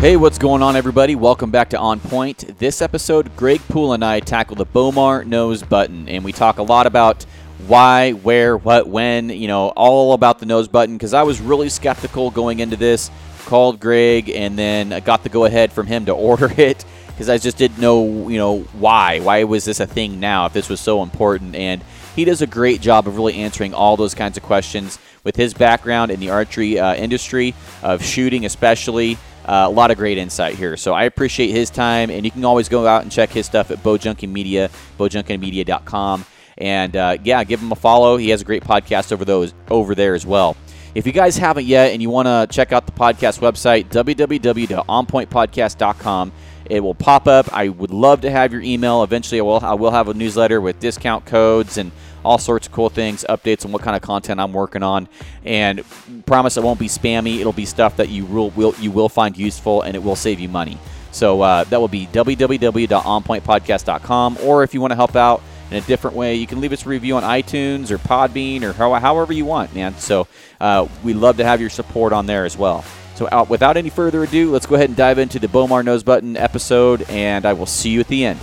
Hey, what's going on, everybody? Welcome back to On Point. This episode, Greg Poole and I tackle the Bowmar nose button, and we talk a lot about why, where, what, when, you know, all about the nose button because I was really skeptical going into this. Called Greg, and then I got the go ahead from him to order it because I just didn't know, you know, why. Why was this a thing now if this was so important? And he does a great job of really answering all those kinds of questions with his background in the archery uh, industry, of shooting especially. Uh, a lot of great insight here. So I appreciate his time, and you can always go out and check his stuff at Bowjunkie Media, bowjunkiemedia.com. And uh, yeah, give him a follow. He has a great podcast over those over there as well. If you guys haven't yet and you want to check out the podcast website, www.onpointpodcast.com, it will pop up. I would love to have your email. Eventually, I will, I will have a newsletter with discount codes and all sorts of cool things, updates on what kind of content I'm working on, and promise it won't be spammy. It'll be stuff that you will, will you will find useful, and it will save you money. So uh, that will be www.onpointpodcast.com, or if you want to help out in a different way, you can leave us a review on iTunes or Podbean or how, however you want, man. So uh, we love to have your support on there as well. So out, without any further ado, let's go ahead and dive into the Bowmar Nose Button episode, and I will see you at the end.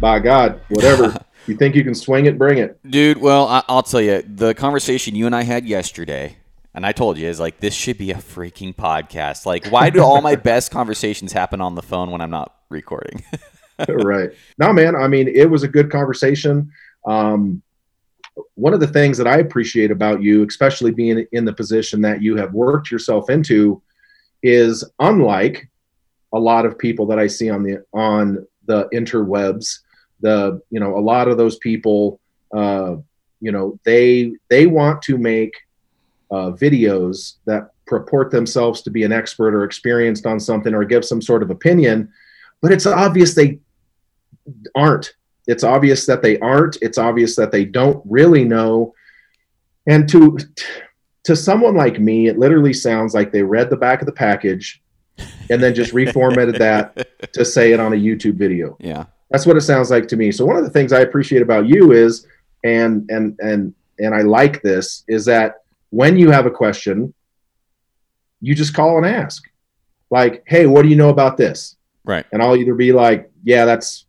By God, whatever. you think you can swing it, bring it. Dude, well, I, I'll tell you, the conversation you and I had yesterday, and I told you, is like, this should be a freaking podcast. Like, why do all my best conversations happen on the phone when I'm not recording? right. No, man, I mean, it was a good conversation. Um, one of the things that I appreciate about you, especially being in the position that you have worked yourself into, is unlike a lot of people that I see on the on the interwebs. The you know a lot of those people, uh, you know they they want to make uh, videos that purport themselves to be an expert or experienced on something or give some sort of opinion, but it's obvious they aren't. It's obvious that they aren't. It's obvious that they don't really know. And to to someone like me it literally sounds like they read the back of the package and then just reformatted that to say it on a youtube video. Yeah that's what it sounds like to me so one of the things i appreciate about you is and and and and i like this is that when you have a question you just call and ask like hey what do you know about this right and i'll either be like yeah that's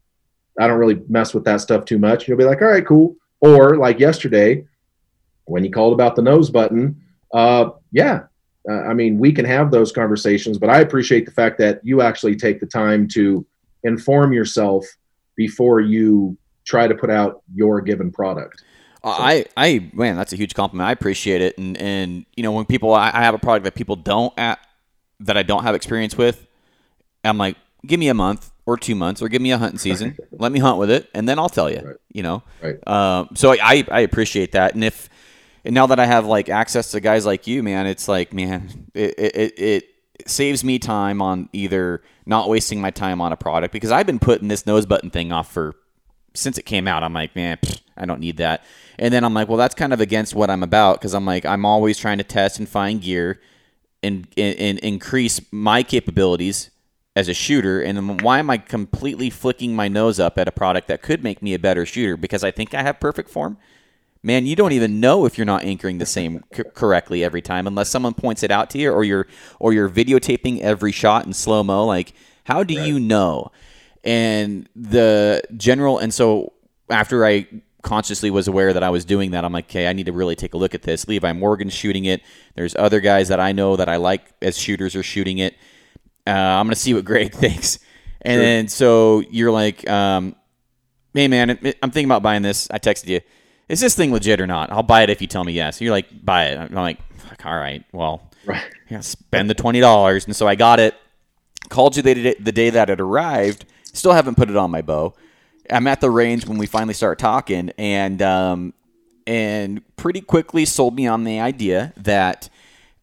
I don't really mess with that stuff too much. You'll be like, all right, cool. Or like yesterday, when you called about the nose button, uh, yeah, uh, I mean, we can have those conversations, but I appreciate the fact that you actually take the time to inform yourself before you try to put out your given product. So. I, I, man, that's a huge compliment. I appreciate it. And, and, you know, when people, I, I have a product that people don't at, that I don't have experience with, I'm like, give me a month or two months or give me a hunting season. Let me hunt with it, and then I'll tell you. Right. You know. Right. Um, so I I appreciate that, and if and now that I have like access to guys like you, man, it's like man, it it, it saves me time on either not wasting my time on a product because I've been putting this nose button thing off for since it came out. I'm like, man, pfft, I don't need that. And then I'm like, well, that's kind of against what I'm about because I'm like, I'm always trying to test and find gear and, and, and increase my capabilities as a shooter, and why am I completely flicking my nose up at a product that could make me a better shooter because I think I have perfect form? Man, you don't even know if you're not anchoring the same c- correctly every time unless someone points it out to you, or you're or you're videotaping every shot in slow mo. Like, how do right. you know? And the general, and so after I consciously was aware that I was doing that. I'm like, okay, I need to really take a look at this. Levi Morgan's shooting it. There's other guys that I know that I like as shooters are shooting it. Uh, I'm gonna see what Greg thinks. And sure. then so you're like, um, hey man, I'm thinking about buying this. I texted you. Is this thing legit or not? I'll buy it if you tell me yes. You're like, buy it. I'm like, all right, well, right. Yeah, spend the twenty dollars. And so I got it. Called you the day, the day that it arrived. Still haven't put it on my bow. I'm at the range when we finally start talking, and um, and pretty quickly sold me on the idea that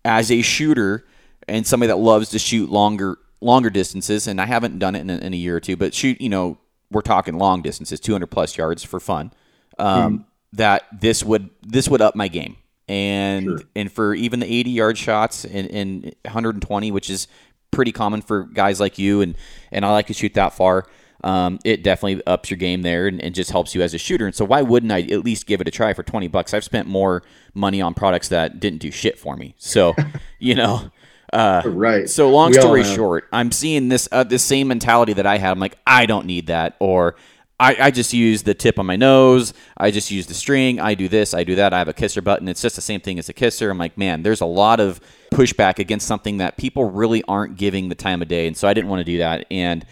as a shooter and somebody that loves to shoot longer longer distances, and I haven't done it in a, in a year or two, but shoot, you know, we're talking long distances, 200 plus yards for fun. Um, mm. That this would this would up my game, and sure. and for even the 80 yard shots and, and 120, which is pretty common for guys like you, and and I like to shoot that far. Um, it definitely ups your game there and, and, just helps you as a shooter. And so why wouldn't I at least give it a try for 20 bucks? I've spent more money on products that didn't do shit for me. So, you know, Uh, right. So long We story short, I'm seeing this uh, this same mentality that I had. I'm like, I don't need that, or I, I just use the tip on my nose. I just use the string. I do this. I do that. I have a kisser button. It's just the same thing as a kisser. I'm like, man, there's a lot of pushback against something that people really aren't giving the time of day, and so I didn't want to do that. And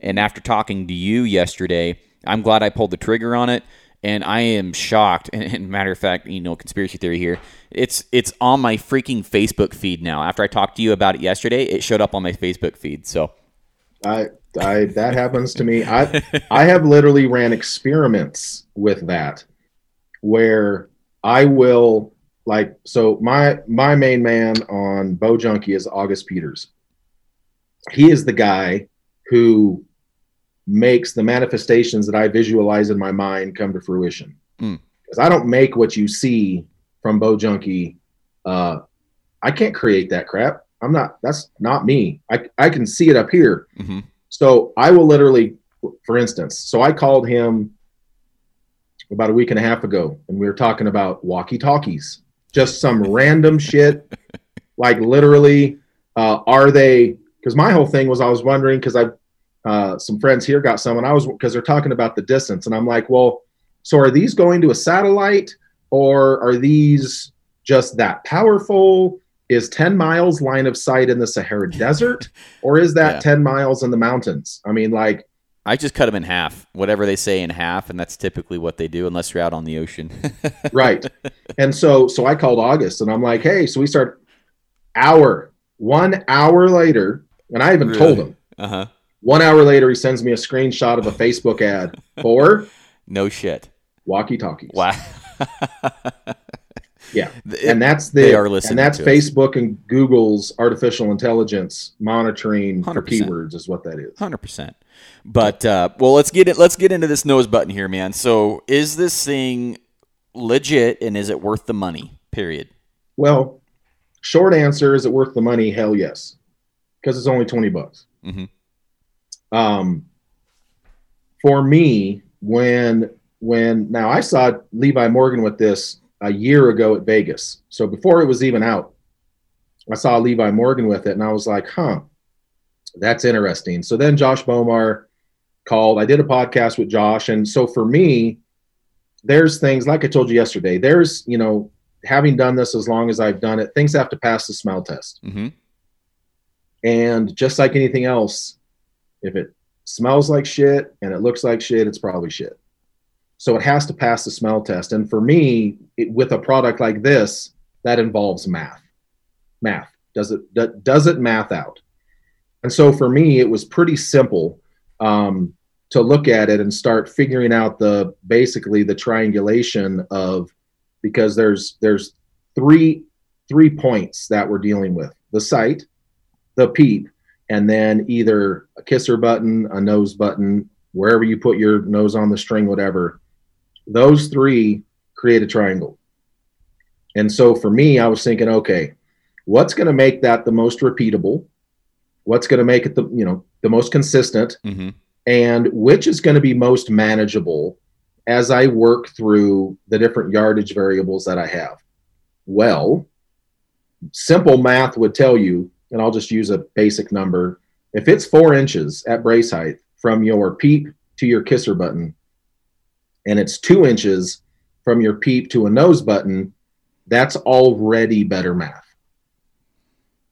and after talking to you yesterday, I'm glad I pulled the trigger on it. And I am shocked. And, and matter of fact, you know, conspiracy theory here. It's it's on my freaking Facebook feed now. After I talked to you about it yesterday, it showed up on my Facebook feed. So I, I that happens to me. I I have literally ran experiments with that where I will like so my my main man on Bow Junkie is August Peters. He is the guy who makes the manifestations that I visualize in my mind come to fruition. Mm. Because I don't make what you see from Bow Junkie. Uh, I can't create that crap. I'm not. That's not me. I I can see it up here. mhm. So I will literally, for instance, so I called him about a week and a half ago, and we were talking about walkie talkies, just some random shit. Like literally, uh, are they? Because my whole thing was I was wondering because I, uh, some friends here got some, and I was because they're talking about the distance, and I'm like, well, so are these going to a satellite, or are these just that powerful? Is 10 miles line of sight in the Sahara Desert? or is that Yeah. 10 miles in the mountains? I mean, like, I just cut them in half, whatever they say in half, and that's typically what they do, unless you're out on the ocean. right. And so, so I called August and I'm like, hey, so we start hour, one hour later, and I even told him uh huh. one hour later, he sends me a screenshot of a Facebook ad for No shit. walkie talkies. Wow. Yeah. It- And that's the, are listening and that's to us. Facebook and Google's artificial intelligence monitoring for 100%. keywords is what that is. Hundred percent. But uh, well, let's get it. Let's get into this nose button here, man. So, is this thing legit, and is it worth the money? Period. Well, short answer is it worth the money? Hell yes, because it's only twenty bucks. Mhm. Um, for me, when when now I saw Levi Morgan with this a year ago at Vegas, so before it was even out, I saw Levi Morgan with it, and I was like, huh, that's interesting. So then Josh Bowmar called. I did a podcast with Josh, and so for me, there's things like I told you yesterday. There's you know having done this as long as I've done it, things have to pass the smell test. Mm-hmm. And just like anything else, if it smells like shit and it looks like shit, it's probably shit. So it has to pass the smell test. And for me, it, with a product like this, that involves math. Math. Does it does it math out? And so for me, it was pretty simple um, to look at it and start figuring out the basically the triangulation of because there's there's three three points that we're dealing with: the sight, the peep, and then either a kisser button, a nose button, wherever you put your nose on the string, whatever. Those three create a triangle. And so for me, I was thinking, okay, what's going to make that the most repeatable? What's going to make it the you know the most consistent? Mm-hmm. and which is going to be most manageable as I work through the different yardage variables that I have? Well, simple math would tell you, and I'll just use a basic number. If it's four inches at brace height from your peep to your kisser button, and it's two inches from your peep to a nose button, that's already better math.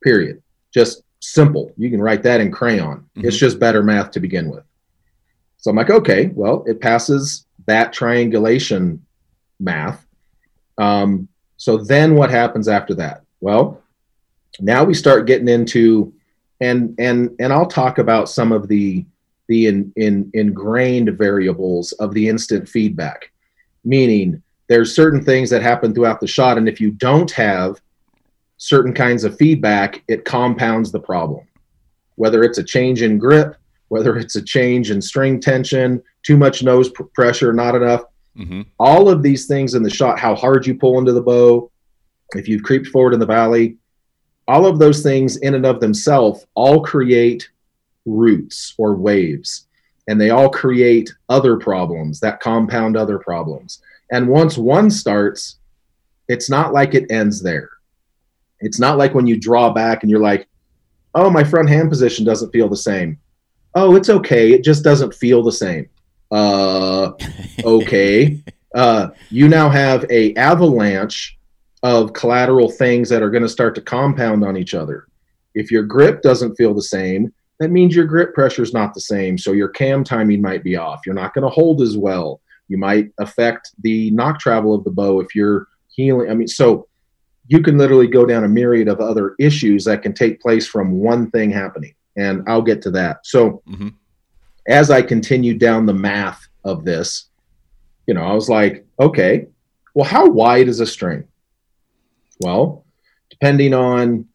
Period. Just simple. You can write that in crayon. It's just better math to begin with. So I'm like, okay, well, it passes that triangulation math. Um, so then what happens after that? Well, now we start getting into and and and I'll talk about some of the the in, in ingrained variables of the instant feedback, meaning there's certain things that happen throughout the shot, and if you don't have certain kinds of feedback, it compounds the problem. Whether it's a change in grip, whether it's a change in string tension, too much nose pr- pressure, not enough, Mm-hmm. all of these things in the shot, how hard you pull into the bow, if you've creeped forward in the valley, all of those things in and of themselves all create roots or waves. And they all create other problems that compound other problems. And once one starts, it's not like it ends there. It's not like when you draw back and you're like, oh, my front hand position doesn't feel the same. Oh, it's okay. It just doesn't feel the same. Uh, okay. uh, you now have a avalanche of collateral things that are going to start to compound on each other. If your grip doesn't feel the same, that means your grip pressure is not the same. So your cam timing might be off. You're not going to hold as well. You might affect the nock travel of the bow if you're healing. I mean, so you can literally go down a myriad of other issues that can take place from one thing happening. And I'll get to that. So mm-hmm. as I continued down the math of this, you know, I was like, okay, well, how wide is a string? Well, depending on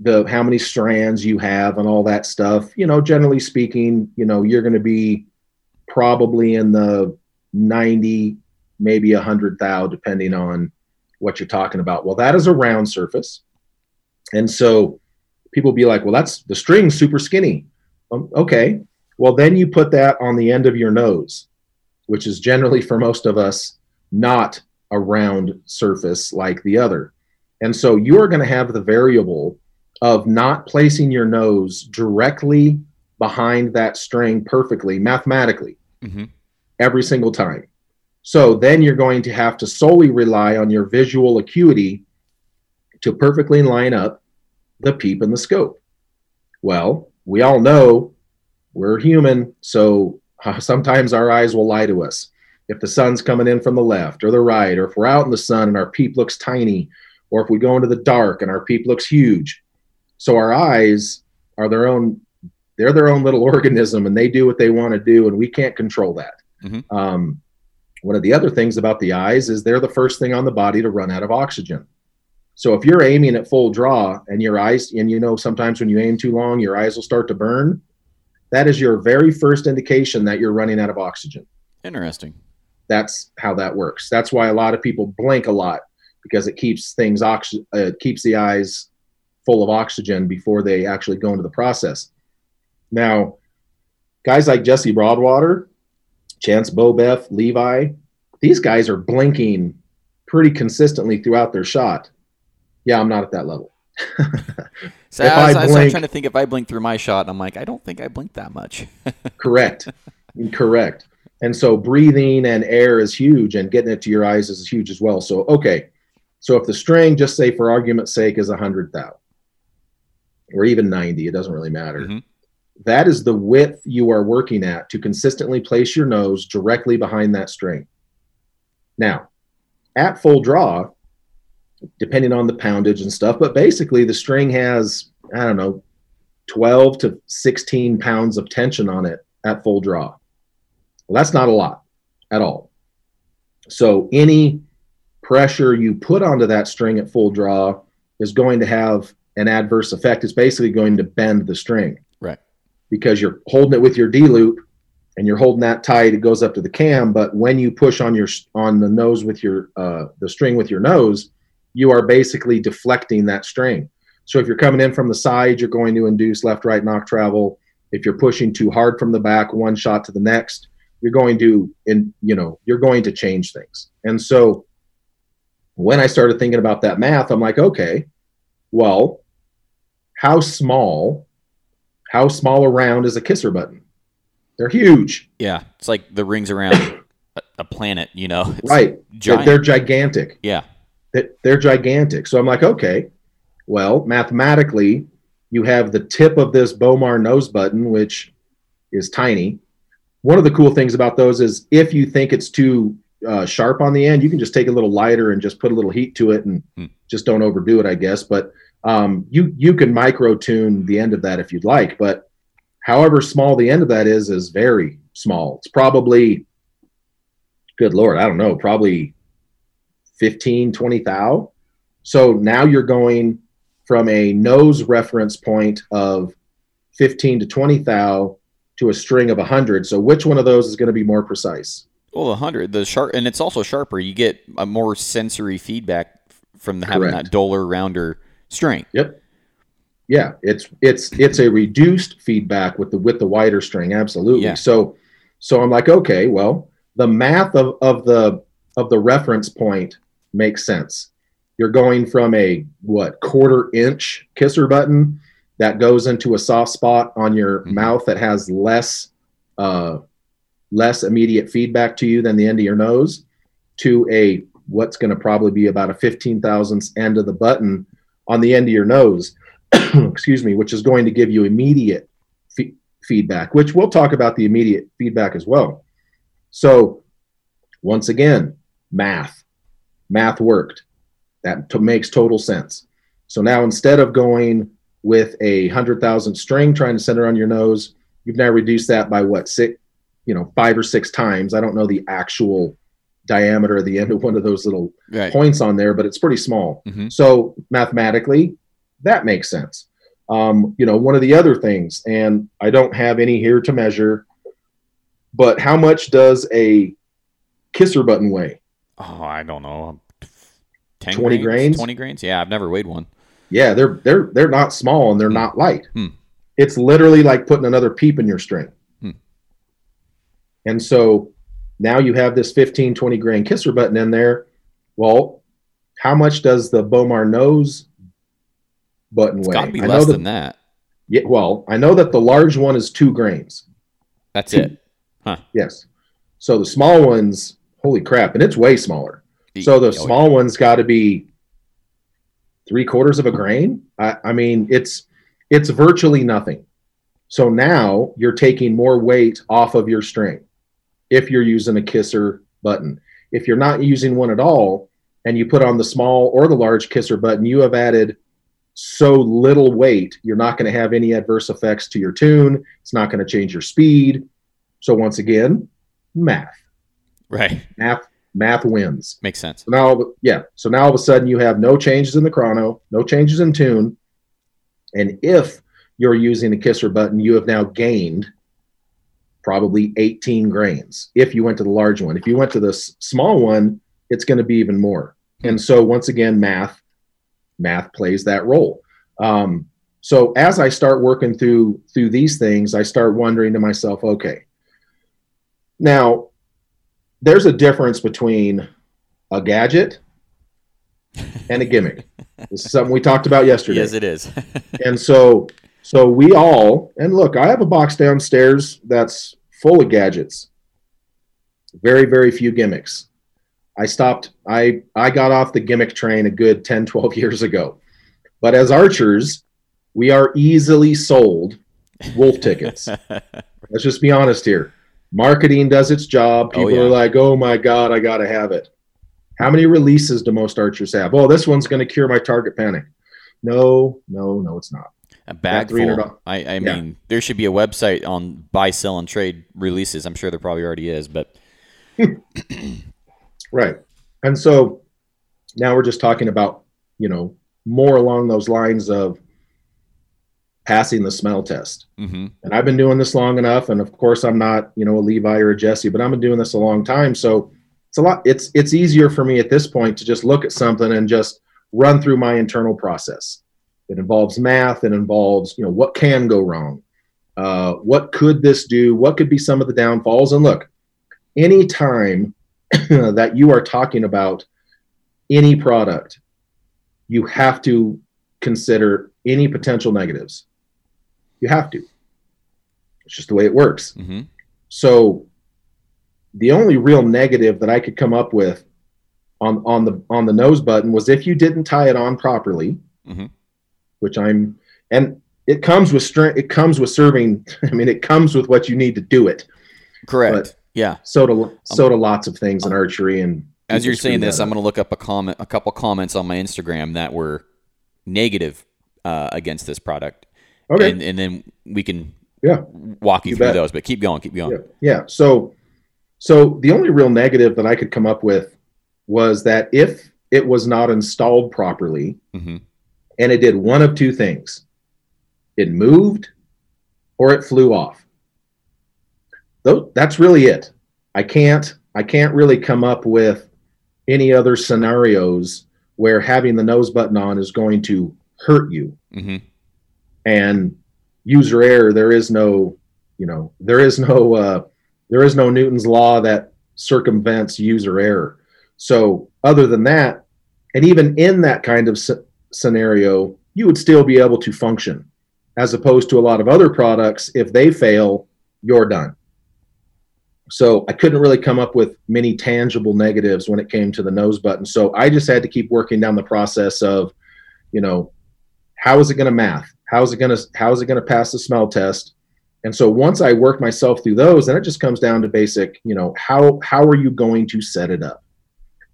the how many strands you have and all that stuff, you know, generally speaking, you know, you're going to be probably in the 90, maybe 100 thou, depending on what you're talking about. Well, that is a round surface. And so people be like, well, that's the string super skinny. Um, okay. Well, then you put that on the end of your nose, which is generally for most of us not a round surface like the other. And so you are going to have the variable of not placing your nose directly behind that string perfectly mathematically mm-hmm. every single time. So then you're going to have to solely rely on your visual acuity to perfectly line up the peep and the scope. Well, we all know we're human, so sometimes our eyes will lie to us. If the sun's coming in from the left or the right, or if we're out in the sun and our peep looks tiny, or if we go into the dark and our peep looks huge. So our eyes are their own, they're their own little organism and they do what they want to do, and we can't control that. Mm-hmm. Um, one of the other things about the eyes is they're the first thing on the body to run out of oxygen. So if you're aiming at full draw and your eyes, and you know, sometimes when you aim too long, your eyes will start to burn. That is your very first indication that you're running out of oxygen. Interesting. That's how that works. That's why a lot of people blink a lot because it keeps things oxy- uh, keeps the eyes full of oxygen before they actually go into the process. Now, guys like Jesse Broadwater, Chance Beaubouef, Levi, these guys are blinking pretty consistently throughout their shot. Yeah, I'm not at that level. so I was, I, blink, I was trying to think if I blink through my shot, I'm like, I don't think I blink that much. correct. Correct. And so breathing and air is huge, and getting it to your eyes is huge as well. So, okay. So if the string, just say for argument's sake, is 100 thou, or even 90, it doesn't really matter. Mm-hmm that is the width you are working at to consistently place your nose directly behind that string. Now, at full draw, depending on the poundage and stuff, but basically the string has, I don't know, 12 to 16 pounds of tension on it at full draw. Well, that's not a lot at all. So any pressure you put onto that string at full draw is going to have an adverse effect. It's basically going to bend the string Right. because you're holding it with your D loop and you're holding that tight. It goes up to the cam, but when you push on your on the nose with your uh, the string with your nose, you are basically deflecting that string. So if you're coming in from the side, you're going to induce left right nock travel. If you're pushing too hard from the back, one shot to the next, you're going to and you know you're going to change things. And so when I started thinking about that math, I'm like, okay, well, how small how small around is a kisser button? They're huge. Yeah, it's like the rings around a, planet. You know, it's right? Giant. They're, gigantic. Yeah, they're gigantic. So I'm like, okay, well, mathematically, you have the tip of this Bowmar nose button, which is tiny. One of the cool things about those is if you think it's too uh, sharp on the end, you can just take a little lighter and just put a little heat to it and hmm. just don't overdo it, I guess. But um, you you can micro tune the end of that if you'd like, but however small the end of that is is very small. It's probably good lord, I don't know, probably 15, 20 thou. So now you're going from a nose reference point of 15 to 20 thou to a string of 100. So which one of those is going to be more precise? Well, 100, the sharp, and it's also sharper. You get a more sensory feedback from having that duller, rounder string. Yep. Yeah, it's it's it's a reduced feedback with the with the wider string, absolutely. Yeah. So so I'm like, okay, well, the math of, of the of the reference point makes sense. You're going from a what quarter inch kisser button that goes into a soft spot on your Mhm. mouth that has less uh, less immediate feedback to you than the end of your nose to a what's going to probably be about a 15 thousandths end of the button on the end of your nose excuse me which is going to give you immediate fe- feedback which we'll talk about the immediate feedback as well. So once again math. Math worked. That to- makes total sense. So now instead of going with a hundred thousand string trying to center on your nose, you've now reduced that by what six, you know, five or six times. I don't know the actual diameter of the end of one of those little Right. points on there, but it's pretty small. Mhm. So mathematically, that makes sense. Um, you know, one of the other things, and I don't have any here to measure, but how much does a kisser button weigh? Oh, I don't know. 10 20 grains? 20 grains? Yeah, I've never weighed one. Yeah, they're they're they're not small and they're not light. Hmm. It's literally like putting another peep in your string. Hmm. And so now you have this 15, 20 grain kisser button in there. Well, how much does the Bowmar nose button It's weigh? got to be I know less that, than that. Yeah, well, I know that the large one is two grains. That's it. Huh. Yes. So the small ones, holy crap, and it's way smaller. So the Oh, small one's got to be three quarters of a grain. I, I mean, it's it's virtually nothing. So now you're taking more weight off of your string if you're using a kisser button. If you're not using one at all, and you put on the small or the large kisser button, you have added so little weight, you're not going to have any adverse effects to your tune. It's not going to change your speed. So once again, math, Right. math, math wins. Makes sense. So now, yeah. So now all of a sudden you have no changes in the chrono, no changes in tune. And if you're using the kisser button, you have now gained probably 18 grains if you went to the large one. If you went to the s- small one, it's going to be even more. And so once again, math, math plays that role. Um, so as I start working through through these things, I start wondering to myself, okay, now there's a difference between a gadget and a gimmick. this is something we talked about yesterday. Yes, it is. and so so we all and look, I have a box downstairs that's full of gadgets. Very very few gimmicks. I stopped I I got off the gimmick train a good 10 12 years ago. But as archers, we are easily sold wolf tickets. Let's just be honest here. Marketing does its job. Oh, People yeah. are like, "Oh my god, I got to have it." How many releases do most archers have? Oh, this one's going to cure my target panic. No, no, no, it's not. A bag $300. full. I, I Yeah. mean, there should be a website on buy, sell, and trade releases. I'm sure there probably already is, but Right. And so now we're just talking about, you know, more along those lines of passing the smell test. hmm And I've been doing this long enough. And of course, I'm not, you know, a Levi or a Jesse, but I've been doing this a long time. So it's a lot, it's it's easier for me at this point to just look at something and just run through my internal process. It involves math, it involves, you know, what can go wrong. Uh, what could this do? What could be some of the downfalls? And look, any time that you are talking about any product, you have to consider any potential negatives. You have to. It's just the way it works. hmm So the only real negative that I could come up with on on the on the nose button was if you didn't tie it on properly, Mhm. Which I'm and it comes with strength. It comes with serving. I mean, it comes with what you need to do it. Correct. But- yeah. So do so do lots of things in archery. And As you're saying this, I'm going to look up a comment, a couple comments on my Instagram that were negative uh, against this product, okay. and, and then we can Yeah. walk you, You through bet. those. But keep going, keep going. Yeah, yeah. So, so the only real negative that I could come up with was that if it was not installed properly, hmm and it did one of two things, it moved, or it flew off. Though that's really it. I can't. I can't really come up with any other scenarios where having the nose button on is going to hurt you Mm-hmm. and user error there is no you know there is no uh, there is no newton's law that circumvents user error so other than that and even in that kind of scenario you would still be able to function as opposed to a lot of other products. If they fail, you're done. So I couldn't really come up with many tangible negatives when it came to the nose button. So I just had to keep working down the process of, you know, how is it going to math? How is it going to how is it going to pass the smell test? And so once I work myself through those, then it just comes down to basic, you know, how how are you going to set it up?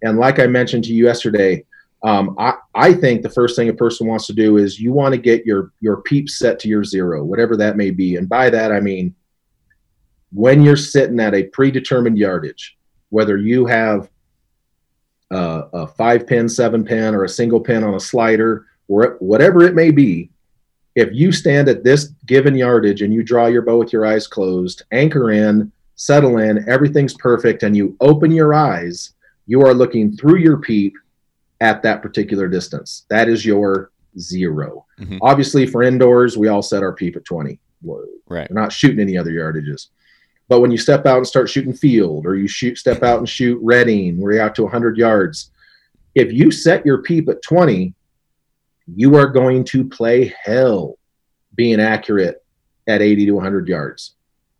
And like I mentioned to you yesterday, um, I, I think the first thing a person wants to do is you want to get your your peep set to your zero, whatever that may be. And by that I mean when you're sitting at a predetermined yardage, whether you have a five pin, seven pin, or a single pin on a slider, or whatever it may be, if you stand at this given yardage and you draw your bow with your eyes closed, anchor in, settle in, everything's perfect, and you open your eyes, you are looking through your peep at that particular distance. That is your 0 mm-hmm. Obviously, for indoors, we all set our peep at 20. Right. We're not shooting any other yardages. But when you step out and start shooting field, or you shoot, step out and shoot Redding, where you're out to 100 yards, if you set your peep at 20, you are going to play hell being accurate at 80 to 100 yards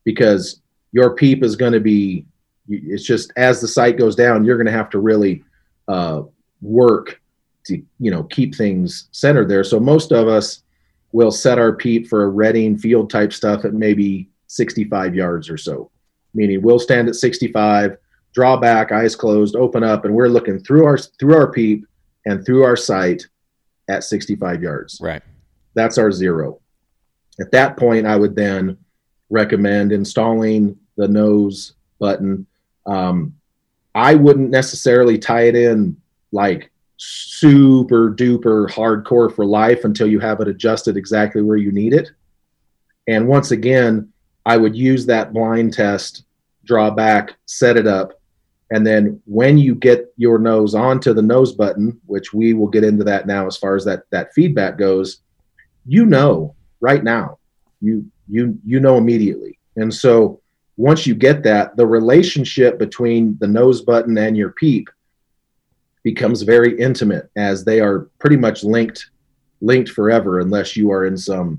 because your peep is going to be it's just as the sight goes down you're going to have to really uh, work to you know keep things centered there so most of us will set our peep for a Redding field type stuff at maybe 65 yards or so meaning we'll stand at 65 draw back eyes closed open up and we're looking through our through our peep and through our sight at 65 yards. Right. That's our zero. At that point, I would then recommend installing the nose button. Um, I wouldn't necessarily tie it in like super duper hardcore for life until you have it adjusted exactly where you need it. And once again, I would use that blind test, draw back, set it up, and then when you get your nose onto the nose button, which we will get into that now as far as that that feedback goes, you know right now. You you you know immediately. And so once you get that, the relationship between the nose button and your peep becomes very intimate as they are pretty much linked linked forever unless you are in some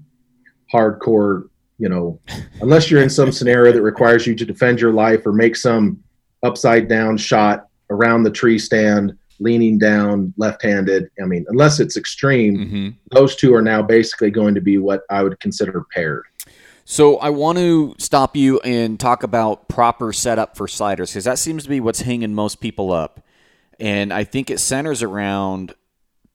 hardcore, you know, unless you're in some scenario that requires you to defend your life or make some upside down shot around the tree stand, leaning down, left handed. I mean, unless it's extreme, mm-hmm. those two are now basically going to be what I would consider paired. So I want to stop you and talk about proper setup for sliders because that seems to be what's hanging most people up, and I think it centers around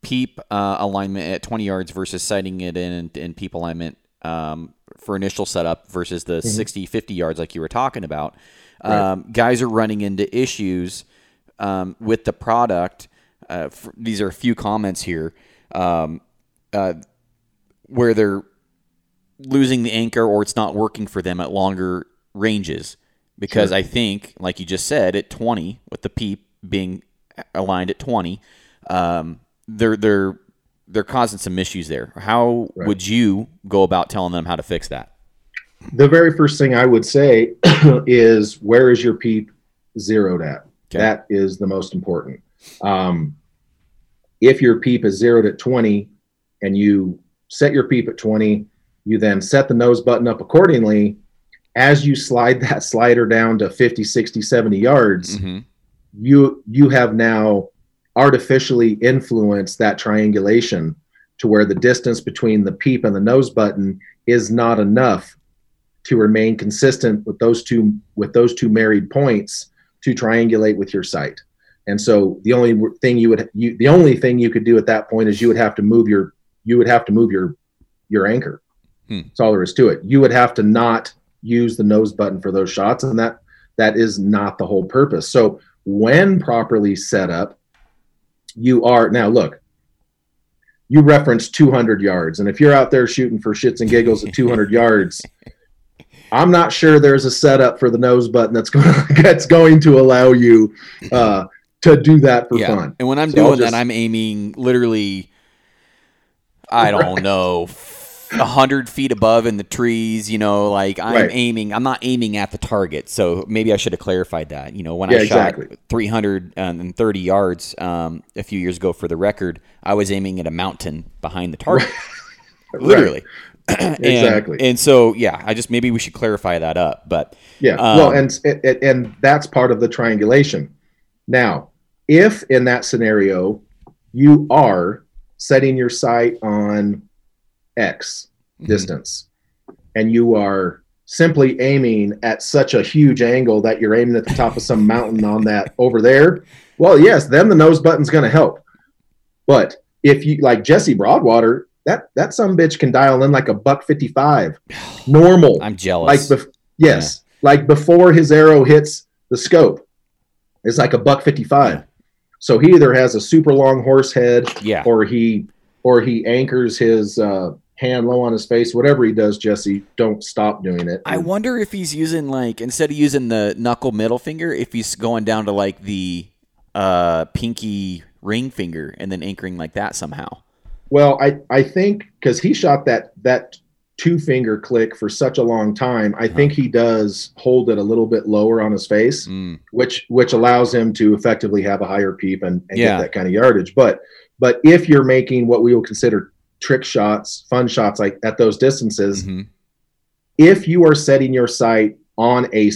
peep uh, alignment at 20 yards versus sighting it in in peep alignment um, for initial setup versus the mm-hmm. 60 50 yards like you were talking about. Um, Guys are running into issues um, with the product. Uh, for, these are a few comments here um, uh, where they're losing the anchor or it's not working for them at longer ranges. Because sure. I think, like you just said, at 20, with the peep being aligned at 20, um, they're they're they're causing some issues there. How right. would you go about telling them how to fix that? the very first thing I would say is where is your peep zeroed at? Okay. That is the most important. Um, if your peep is zeroed at 20 and you set your peep at 20, you then set the nose button up accordingly. As you slide that slider down to 50, 60, 70 yards, mm-hmm. You you have now artificially influenced that triangulation to where the distance between the peep and the nose button is not enough to remain consistent with those two with those two married points to triangulate with your sight. And so the only thing you would you, the only thing you could do at that point is you would have to move your you would have to move your your anchor. Hmm. That's all there is to it. You would have to not use the nose button for those shots, and that that is not the whole purpose. So when properly set up, you are now look. You referenced 200 yards, and if you're out there shooting for shits and giggles at 200 yards, I'm not sure there's a setup for the nose button that's going that's going to allow you uh, to do that for yeah. fun. And when I'm so doing just, that, I'm aiming literally, I don't right. know, hundred feet above in the trees. You know, like I'm right. aiming. I'm not aiming at the target. So maybe I should have clarified that. You know, when yeah, I shot exactly. 330 yards um, a few years ago for the record, I was aiming at a mountain behind the target. Literally. and, Exactly. And so, yeah, I just maybe we should clarify that up. But Yeah. Um, well, and, and and that's part of the triangulation. Now, if in that scenario you are setting your sight on X Mm-hmm. distance, and you are simply aiming at such a huge angle that you're aiming at the top of some mountain on that over there, well, yes, then the nose button's going to help. But if you like Jesse Broadwater, that that some bitch can dial in like a buck fifty five, normal I'm jealous. like bef- yes like before his arrow hits the scope it's like a buck 55 Yeah. so he either has a super long horse head yeah. or he or he anchors his uh, hand low on his face whatever he does jesse don't stop doing it I wonder if he's using like instead of using the knuckle middle finger, if he's going down to like the uh pinky ring finger and then anchoring like that somehow. well i i think because he shot that that two finger click for such a long time i think he does hold it a little bit lower on his face Mm. which which allows him to effectively have a higher peep and, and Yeah. get that kind of yardage. But but if you're making what we will consider trick shots, fun shots like at those distances, Mhm. if you are setting your sight on a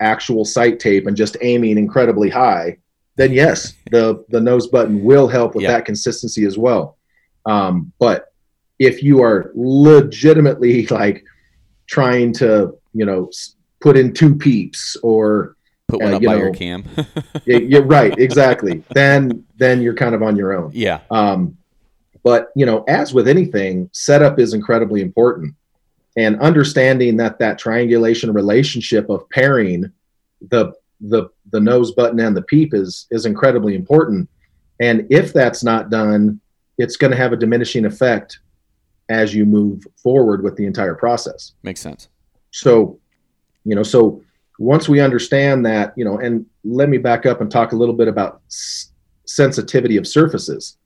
actual sight tape and just aiming incredibly high, then yes, the the nose button will help with Yeah. that consistency as well. Um, but if you are legitimately like trying to you know put in two peeps or Put one Uh, up by know, your cam. yeah, you're right exactly then then you're kind of on your own yeah. um, but you know as with anything setup is incredibly important. And understanding that that triangulation relationship of pairing the the the nose button and the peep is is incredibly important. And if that's not done it's going to have a diminishing effect as you move forward with the entire process. Makes sense. so you know so once we understand that you know and let me back up and talk a little bit about s- sensitivity of surfaces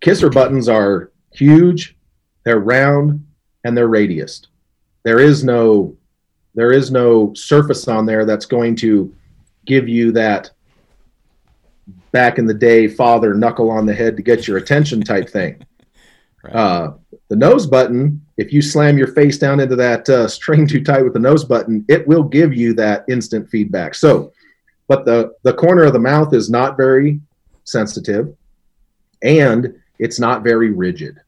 kisser buttons are huge they're round and they're radiused there is no there is no surface on there that's going to give you that back in the day father knuckle on the head to get your attention type thing Right. uh, the nose button, if you slam your face down into that uh, string too tight with the nose button, it will give you that instant feedback. So, but the the corner of the mouth is not very sensitive, and it's not very rigid.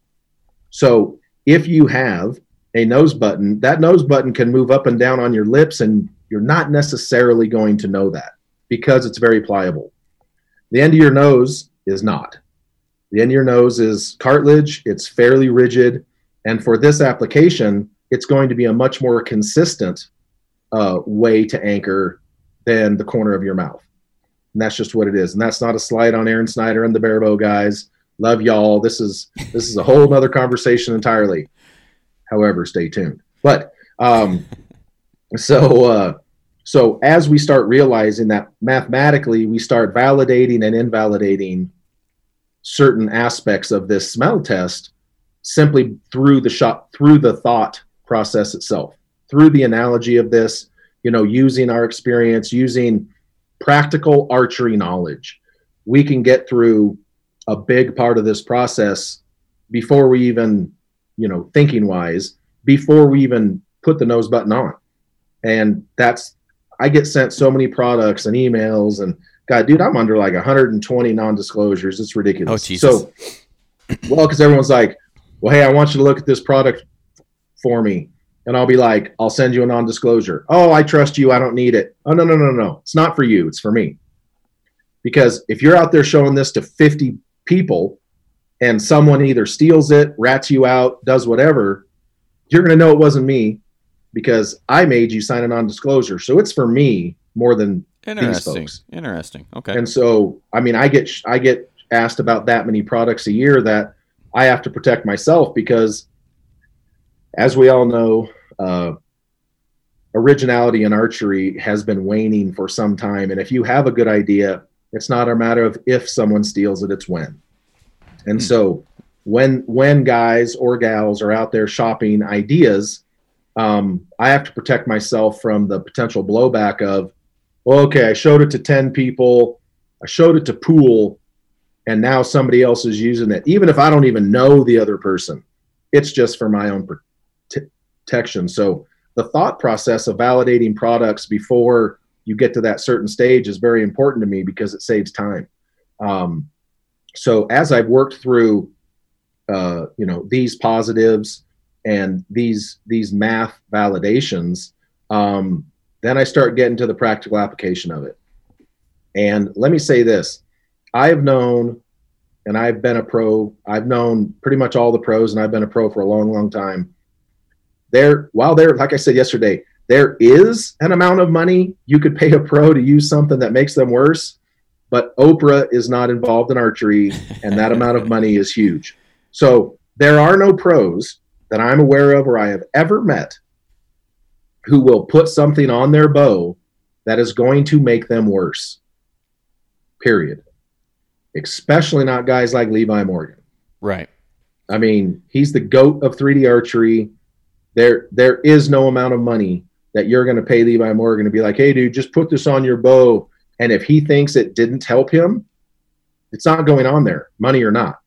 So, if you have a nose button, that nose button can move up and down on your lips, and you're not necessarily going to know that because it's very pliable. The end of your nose is not. The end of your nose is cartilage, it's fairly rigid. And for this application, it's going to be a much more consistent uh, way to anchor than the corner of your mouth. And that's just what it is. And that's not a slide on Aaron Snyder and the Barebow guys. Love y'all. This is this is a whole nother conversation entirely. However, stay tuned. But um, so uh, so as we start realizing that mathematically we start validating and invalidating certain aspects of this smell test simply through the shot through the thought process itself through the analogy of this you know using our experience using practical archery knowledge we can get through a big part of this process before we even you know thinking wise before we even put the nose button on. And that's i get sent so many products and emails and god dude i'm under like 120 non-disclosures. It's ridiculous. Oh, Jesus. so well because everyone's like well hey i want you to look at this product for me. And i'll be like i'll send you a non-disclosure. Oh i trust you. I don't need it. Oh no no no no it's not for you. It's for me. Because if you're out there showing this to 50 people and someone either steals it rats you out does whatever you're going to know it wasn't me because i made you sign a non-disclosure so it's for me more than Interesting. folks. Interesting. Okay. and so, I mean, I get I get asked about that many products a year that I have to protect myself because, as we all know, uh, originality in archery has been waning for some time. And if you have a good idea, it's not a matter of if someone steals it; it's when. And Hmm. so, when when guys or gals are out there shopping ideas, um, I have to protect myself from the potential blowback of well, okay, I showed it to 10 people, I showed it to Poole, and now somebody else is using it. Even if I don't even know the other person, It's just for my own protection. So the thought process of validating products before you get to that certain stage is very important to me because it saves time. Um, so as I've worked through, uh, you know, these positives and these these math validations, um, then I start getting to the practical application of it. And let me say this: I have known, and I've been a pro. I've known pretty much all the pros, and I've been a pro for a long, long time. There, while there, like I said yesterday, there is an amount of money you could pay a pro to use something that makes them worse but Oprah is not involved in archery, and that amount of money is huge. So there are no pros that I'm aware of or I have ever met who will put something on their bow that is going to make them worse. Period. Especially not guys like Levi Morgan. Right. I mean, he's the goat of 3D archery. There, there is no amount of money that you're going to pay Levi Morgan to be like, hey, dude, just put this on your bow and if he thinks it didn't help him, it's not going on there, money or not.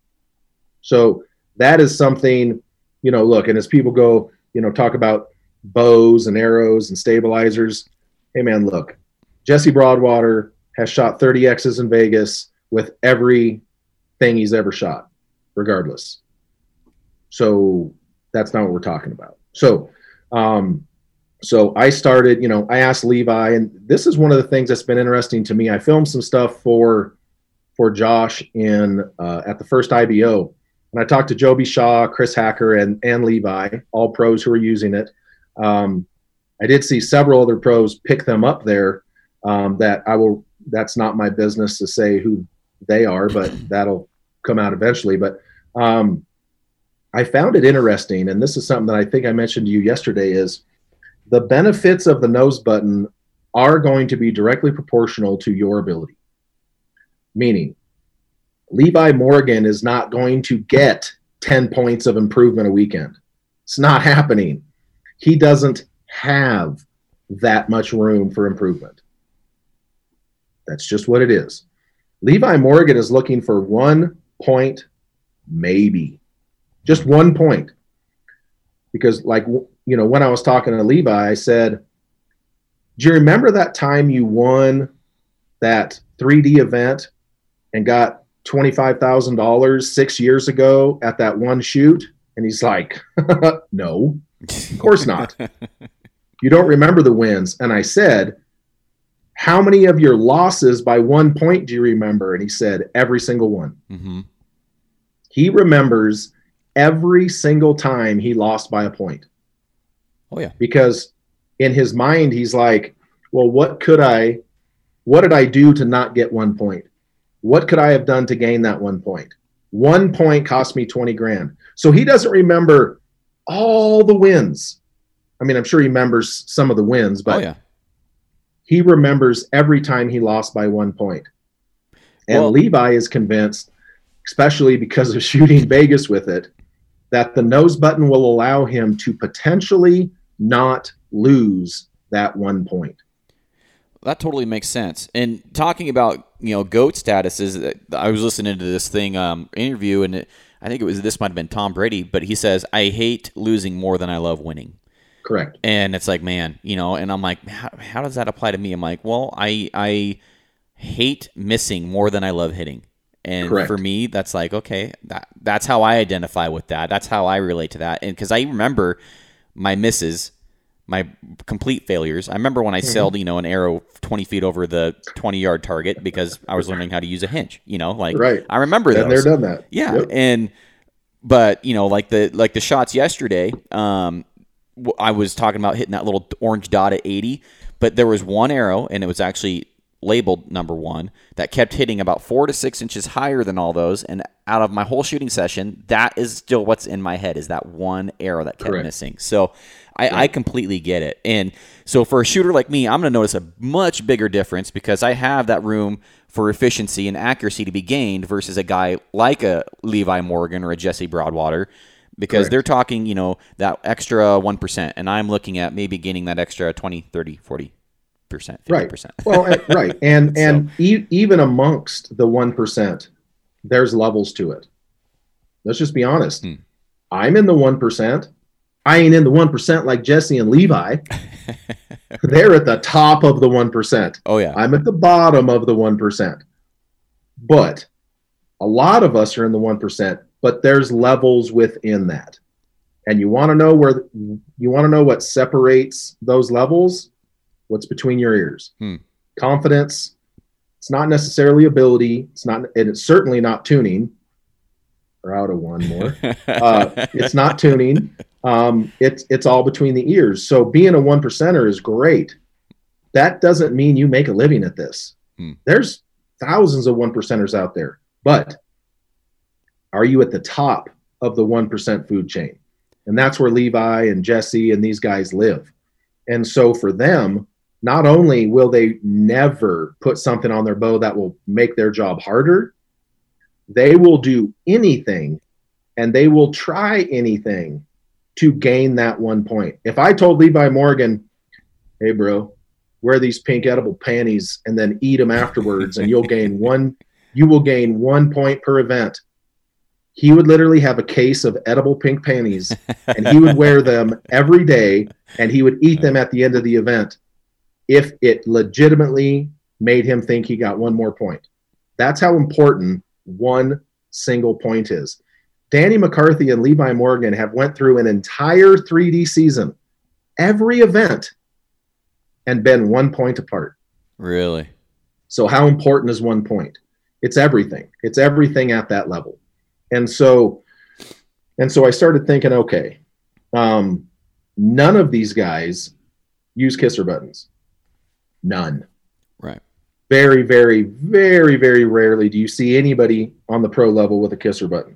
So that is something, you know, look, and as people go, you know, talk about bows and arrows and stabilizers, hey man, look, Jesse Broadwater has shot 30 X's in Vegas with every thing he's ever shot, regardless. So that's not what we're talking about. So um, so I started, you know, I asked Levi, and this is one of the things that's been interesting to me. I filmed some stuff for for Josh in uh, at the first IBO, and I talked to Joby Shaw, Chris Hacker, and and Levi, all pros who are using it. Um, I did see several other pros pick them up there. Um, that I will. That's not my business to say who they are, but that'll come out eventually. But um, I found it interesting, and this is something that I think I mentioned to you yesterday. Is the benefits of the nose button are going to be directly proportional to your ability. Meaning, Levi Morgan is not going to get 10 points of improvement a weekend. It's not happening. He doesn't have that much room for improvement. That's just what it is. Levi Morgan is looking for one point, maybe just one point. Because, like you know, when I was talking to Levi, I said, Do you remember that time you won that 3D event and got $25,000 six years ago at that one shoot? And he's like, No, of course not. you don't remember the wins. And I said, How many of your losses by one point do you remember? And he said, Every single one. Mm-hmm. He remembers every single time he lost by a point. Oh yeah. Because in his mind he's like, well, what could I what did I do to not get one point? What could I have done to gain that one point? One point cost me 20 grand. So he doesn't remember all the wins. I mean, I'm sure he remembers some of the wins, but oh, yeah. he remembers every time he lost by one point. And well, Levi is convinced, especially because of shooting Vegas with it, that the nose button will allow him to potentially not lose that one point. That totally makes sense. And talking about you know goat statuses, I was listening to this thing um, interview, and it, I think it was this might have been Tom Brady, but he says I hate losing more than I love winning. Correct. And it's like, man, you know, and I'm like, how, how does that apply to me? I'm like, well, I I hate missing more than I love hitting. And Correct. for me, that's like, okay, that, that's how I identify with that. That's how I relate to that. And because I remember my misses, my complete failures. I remember when I mm-hmm. sailed, you know, an arrow 20 feet over the 20 yard target because I was learning how to use a hinge, you know, like right. I remember that. They're done that. Yeah. Yep. And, but you know, like the, like the shots yesterday, um, I was talking about hitting that little orange dot at 80, but there was one arrow and it was actually labeled number one that kept hitting about four to six inches higher than all those. And out of my whole shooting session, that is still what's in my head is that one arrow that kept Correct. missing. So I, yeah. I, completely get it. And so for a shooter like me, I'm going to notice a much bigger difference because I have that room for efficiency and accuracy to be gained versus a guy like a Levi Morgan or a Jesse Broadwater because Correct. they're talking, you know, that extra 1%. And I'm looking at maybe gaining that extra 20, 30, 40 percent, right? well, right, and and e- even amongst the one percent, there's levels to it. Let's just be honest. Hmm. I'm in the 1%. I ain't in the 1% like Jesse and Levi. They're at the top of the 1%. Oh, yeah. I'm at the bottom of the 1%. But a lot of us are in the 1%, but there's levels within that. And you want to know where you want to know what separates those levels? What's between your ears? Hmm. Confidence. It's not necessarily ability. It's not, and it's certainly not tuning. We're out of one more. uh, it's not tuning. Um, it's it's all between the ears. So being a one percenter is great. That doesn't mean you make a living at this. Hmm. There's thousands of one percenters out there, but are you at the top of the one percent food chain? And that's where Levi and Jesse and these guys live. And so for them, not only will they never put something on their bow that will make their job harder, they will do anything and they will try anything to gain that one point. If I told Levi Morgan, hey, bro, wear these pink edible panties and then eat them afterwards, and you'll gain one, you will gain one point per event. He would literally have a case of edible pink panties and he would wear them every day and he would eat them at the end of the event if it legitimately made him think he got one more point. That's how important one single point is. Danny McCarthy and Levi Morgan have went through an entire 3D season, every event, and been one point apart. Really? So how important is one point? It's everything. It's everything at that level. And so and so I started thinking, okay, um, none of these guys use kisser buttons. None. Right. Very, very, very, very rarely do you see anybody on the pro level with a kisser button.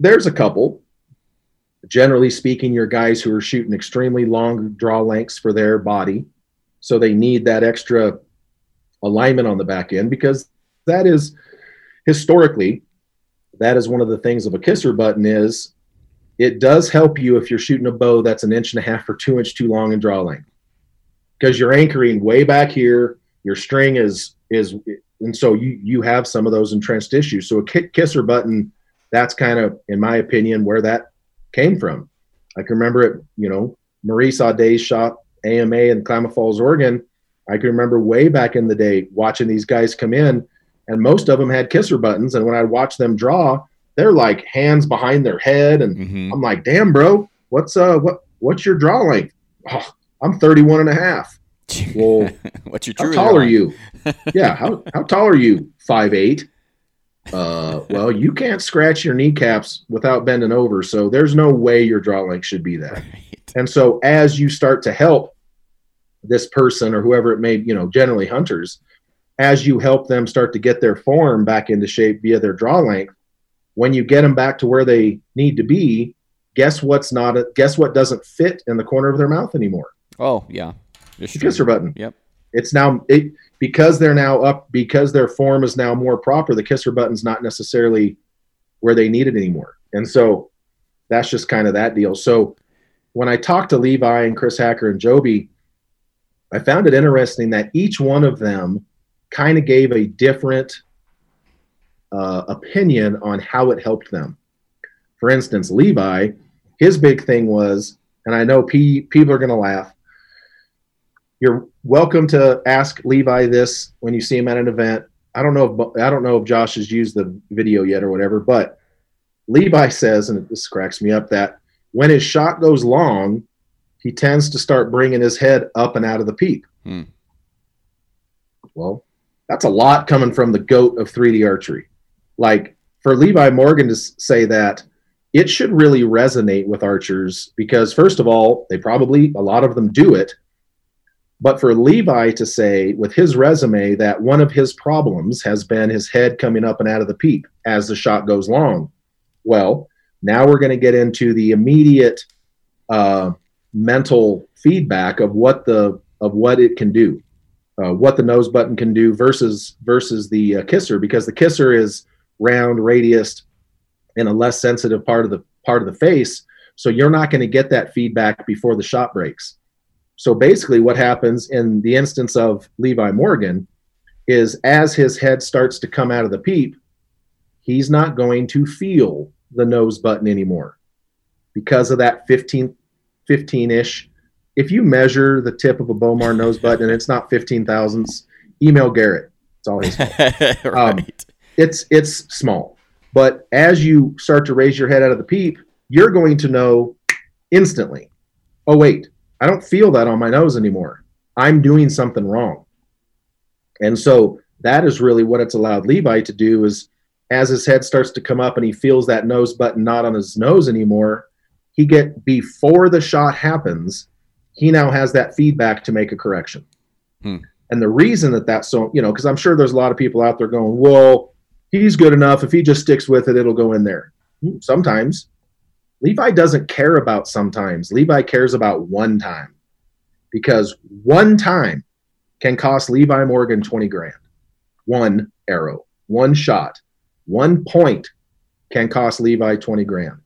There's a couple. Generally speaking, you're guys who are shooting extremely long draw lengths for their body. So they need that extra alignment on the back end because that is historically that is one of the things of a kisser button is it does help you if you're shooting a bow that's an inch and a half or two inch too long in draw length because you're anchoring way back here your string is is and so you you have some of those entrenched issues so a kisser button that's kind of in my opinion where that came from. I can remember it you know maurice audet's shop ama in klamath falls oregon. I can remember way back in the day watching these guys come in and most of them had kisser buttons and when i watch them draw they're like hands behind their head and Mhm. i'm like damn bro what's uh what what's your draw length oh, i'm 31 and a half well, What's your how tall are you? yeah, how how tall are you? Five eight. Uh, well, you can't scratch your kneecaps without bending over, so there's no way your draw length should be that. Right. And so, as you start to help this person or whoever it may, you know, generally hunters, as you help them start to get their form back into shape via their draw length, when you get them back to where they need to be, guess what's not? A, guess what doesn't fit in the corner of their mouth anymore? Oh yeah. Just The kisser button. Yep. It's now it because they're now up because their form is now more proper. The kisser button's not necessarily where they need it anymore, and so that's just kind of that deal. So when I talked to Levi and Chris Hacker and Joby, I found it interesting that each one of them kind of gave a different uh, opinion on how it helped them. For instance, Levi, his big thing was, and I know P, people are going to laugh. You're welcome to ask Levi this when you see him at an event. I don't know if I don't know if Josh has used the video yet or whatever, but Levi says, and this cracks me up, that when his shot goes long, he tends to start bringing his head up and out of the peep. Hmm. Well, that's a lot coming from the goat of 3D archery. Like for Levi Morgan to say that, it should really resonate with archers because, first of all, they probably, a lot of them do it. But for Levi to say with his resume that one of his problems has been his head coming up and out of the peep as the shot goes long, well, now we're going to get into the immediate uh, mental feedback of what the of what it can do, uh, what the nose button can do versus versus the uh, kisser because the kisser is round, radiused, in a less sensitive part of the part of the face, so you're not going to get that feedback before the shot breaks. So basically, what happens in the instance of Levi Morgan is as his head starts to come out of the peep, he's not going to feel the nose button anymore because of that 15 15-ish if you measure the tip of a Bowmar nose button and it's not 15 thousandths email garrett. It's all his right. Um, it's it's small. But as you start to raise your head out of the peep you're going to know instantly oh wait i don't feel that on my nose anymore. I'm doing something wrong. And so that is really what it's allowed levi to do is as his head starts to come up and he feels that nose button not on his nose anymore he get before the shot happens he now has that feedback to make a correction. Hmm. and the reason that that's so you know because i'm sure there's a lot of people out there going well he's good enough. If he just sticks with it it'll go in there. Hmm, sometimes levi doesn't care about sometimes. Levi cares about one time. Because one time can cost levi morgan 20 grand. One arrow one shot one point can cost levi 20 grand.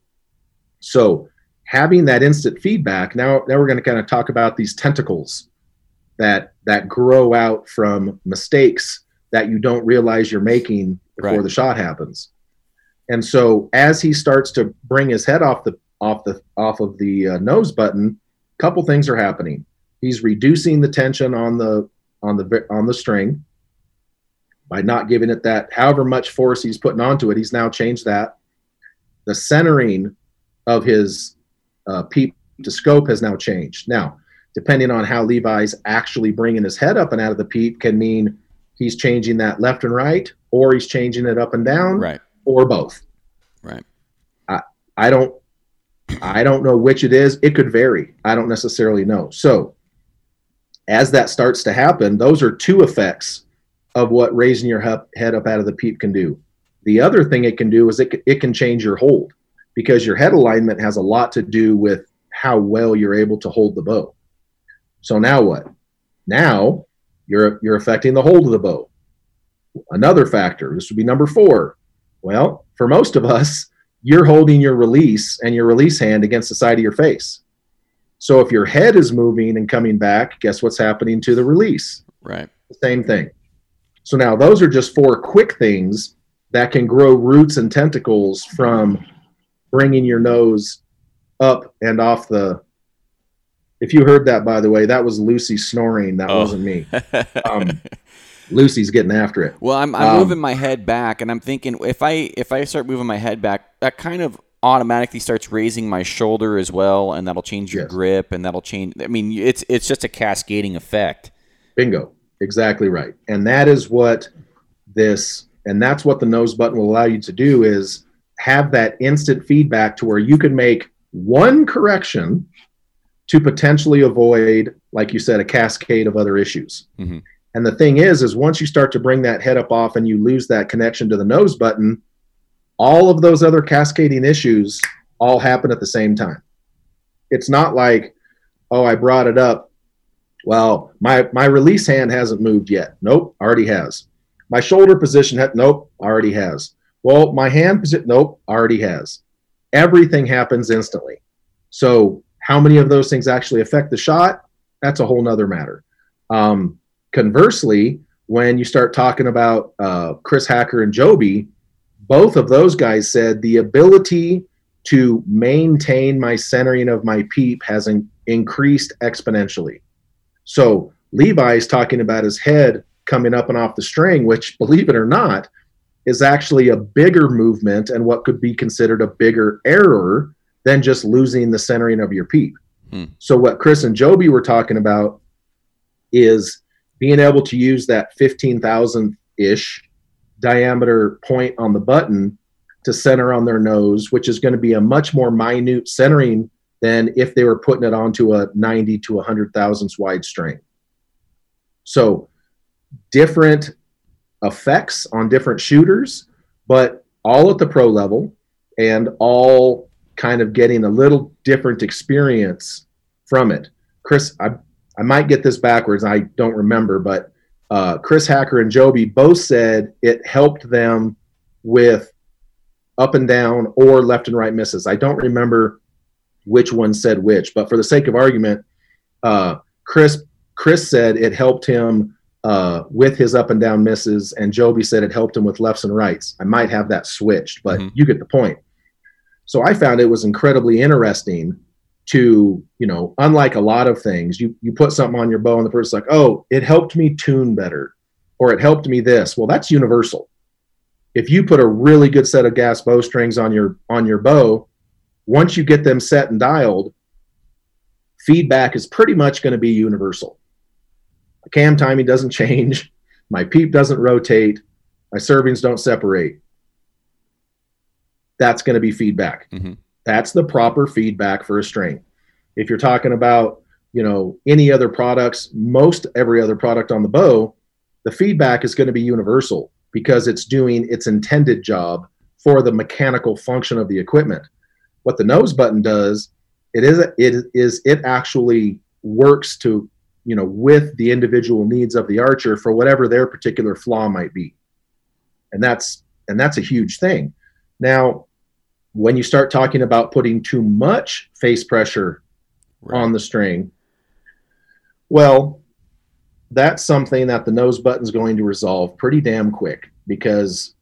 So having that instant feedback now now we're going to kind of talk about these tentacles that that grow out from mistakes that you don't realize you're making before Right. the shot happens and so as he starts to bring his head off the off the off of the uh, nose button a couple things are happening. He's reducing the tension on the on the on the string by not giving it that however much force he's putting onto it he's now changed that. The centering of his uh, peep to scope has now changed. Now depending on how levi's actually bringing his head up and out of the peep can mean he's changing that left and right or he's changing it up and down. Right. Or both Right. I I don't I don't know which it is. It could vary. I don't necessarily know. So as that starts to happen, those are two effects of what raising your head up out of the peep can do. The other thing it can do is it, it can change your hold because your head alignment has a lot to do with how well you're able to hold the bow. So now what? Now you're you're affecting the hold of the bow. Another factor, this would be number 4. Well, for most of us, you're holding your release and your release hand against the side of your face. So if your head is moving and coming back, guess what's happening to the release? Right. Same thing. So now those are just four quick things that can grow roots and tentacles from bringing your nose up and off the. If you heard that, by the way, that was Lucy snoring. That Oh. wasn't me. Um, Lucy's getting after it. Well, I'm, I'm Um, moving my head back, and I'm thinking if I if I start moving my head back, that kind of automatically starts raising my shoulder as well, and that'll change your Yes. grip, and that'll change. I mean, it's it's just a cascading effect. Bingo. Exactly right. And that is what this and that's what the nose button will allow you to do is have that instant feedback to where you can make one correction to potentially avoid like you said a cascade of other issues. Mhm. And the thing is is once you start to bring that head up off and you lose that connection to the nose button, all of those other cascading issues all happen at the same time. It's not like oh I brought it up well, my my release hand hasn't moved yet. Nope, already has. My shoulder position, nope, already has. Well, my hand position, nope, already has. Everything happens instantly. So, how many of those things actually affect the shot? That's a whole nother matter. Um, conversely, when you start talking about uh, Chris Hacker and Joby, both of those guys said the ability to maintain my centering of my peep has in- increased exponentially. So Levi is talking about his head coming up and off the string, which, believe it or not, is actually a bigger movement and what could be considered a bigger error than just losing the centering of your peep. Hmm. So what Chris and Joby were talking about is being able to use that 15,000 ish diameter point on the button to center on their nose, which is going to be a much more minute centering than if they were putting it onto a 90 to 100 thousandths wide string. So different effects on different shooters, but all at the pro level and all kind of getting a little different experience from it. Chris, I, I might get this backwards. I don't remember, but uh, Chris Hacker and Joby both said it helped them with up and down or left and right misses. I don't remember which one said which, but for the sake of argument, uh, Chris Chris said it helped him uh, with his up and down misses, and Joby said it helped him with lefts and rights. I might have that switched, but Mhm. you get the point. So I found it was incredibly interesting to, you know, unlike a lot of things, you you put something on your bow and the person's like, "Oh, it helped me tune better." Or it helped me this. Well, that's universal. If you put a really good set of gas bowstrings on your on your bow, once you get them set and dialed, feedback is pretty much going to be universal. My cam timing doesn't change, my peep doesn't rotate, my servings don't separate. That's going to be feedback. Mm-hmm. That's the proper feedback for a string. If you're talking about, you know, any other products, most every other product on the bow, the feedback is going to be universal because it's doing its intended job for the mechanical function of the equipment. What the nose button does, it is it is it actually works to, you know, with the individual needs of the archer for whatever their particular flaw might be. And that's and that's a huge thing. Now, when you start talking about putting too much face pressure Right. on the string, well, that's something that the nose button's going to resolve pretty damn quick because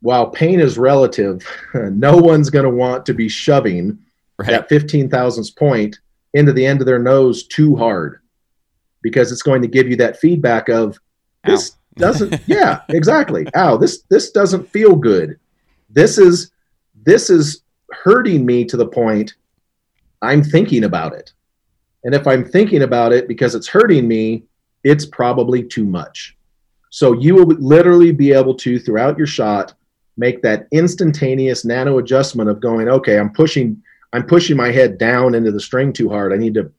while pain is relative, no one's going to want to be shoving right. that 15 thousandths point into the end of their nose too hard because it's going to give you that feedback of this doesn't yeah exactly ow this this doesn't feel good this is this is hurting me to the point i'm thinking about it. And if i'm thinking about it because it's hurting me it's probably too much. So you will literally be able to throughout your shot make that instantaneous nano adjustment of going okay i'm pushing i'm pushing my head down into the string too hard. I need to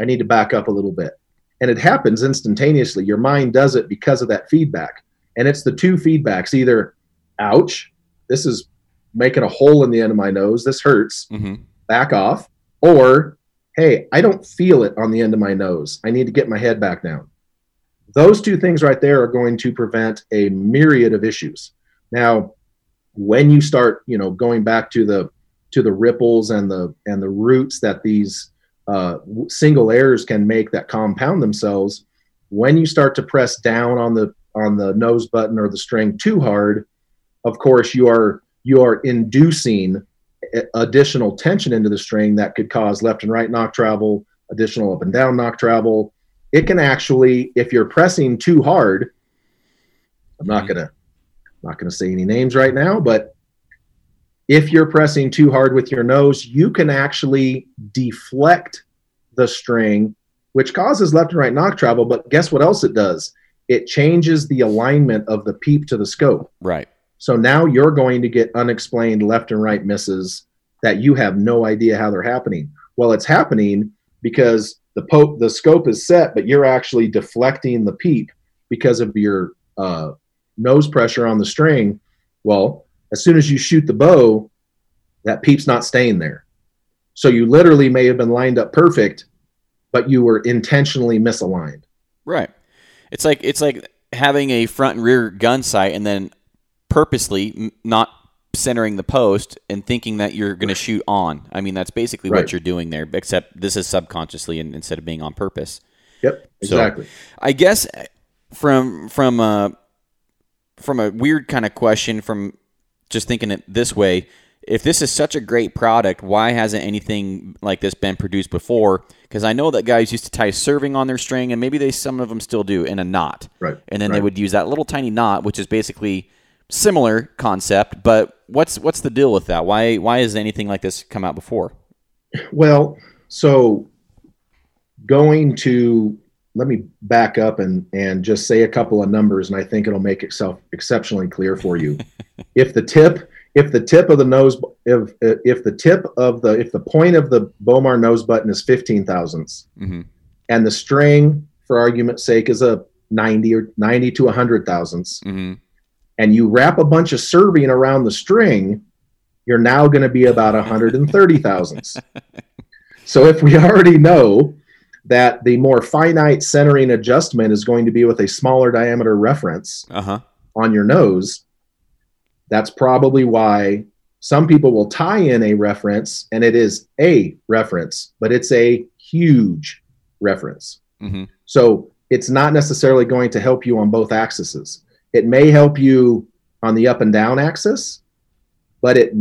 i need to back up a little bit. And it happens instantaneously. Your mind does it because of that feedback. And it's the two feedbacks either ouch this is making a hole in the end of my nose this hurts hmm back off. Or hey i don't feel it on the end of my nose. I need to get my head back down. Those two things right there are going to prevent a myriad of issues. Now when you start you know going back to the to the ripples and the and the roots that these uh, single airs can make that compound themselves when you start to press down on the on the nose button or the string too hard of course you are you are inducing additional tension into the string that could cause left and right nock travel additional up and down nock travel it can actually if you're pressing too hard i'm not Mhm. gonna not gonna say any names right now but if you're pressing too hard with your nose you can actually deflect the string which causes left and right nock travel but guess what else it does it changes the alignment of the peep to the scope Right. So now you're going to get unexplained left and right misses that you have no idea how they're happening. Well, it's happening because the po- the scope is set, but you're actually deflecting the peep because of your uh, nose pressure on the string. Well, as soon as you shoot the bow, that peep's not staying there. So you literally may have been lined up perfect, but you were intentionally misaligned. Right. It's like it's like having a front and rear gun sight and then purposely not centering the post and thinking that you're going to shoot on. I mean, that's basically Right. what you're doing there, except this is subconsciously and, instead of being on purpose. Yep, So- exactly. I guess eh, from from a from a weird kind of question from just thinking it this way, if this is such a great product, why hasn't anything like this been produced before? Because I know that guys used to tie serving on their string, and maybe they some of them still do in a knot, right. and then they would use that little tiny knot, which is basically similar concept. But what's what's the deal with that? Why why has anything like this come out before? Well, so going to let me back up and and just say a couple of numbers, and I think it'll make itself exceptionally clear for you. if the tip, if the tip of the nose, if if the tip of the if the point of the Bowmar nose button is fifteen thousandths, Mm-hmm. and the string, for argument's sake, is a ninety or ninety to hundred thousandths, Mm-hmm. And you wrap a bunch of serving around the string, you're now going to be about 130 thousandths. so if we already know that the more finite centering adjustment is going to be with a smaller diameter reference Uh huh. on your nose, that's probably why some people will tie in a reference and it is a reference, but it's a huge reference. Mm-hmm. So it's not necessarily going to help you on both axes. It may help you on the up and down axis, but it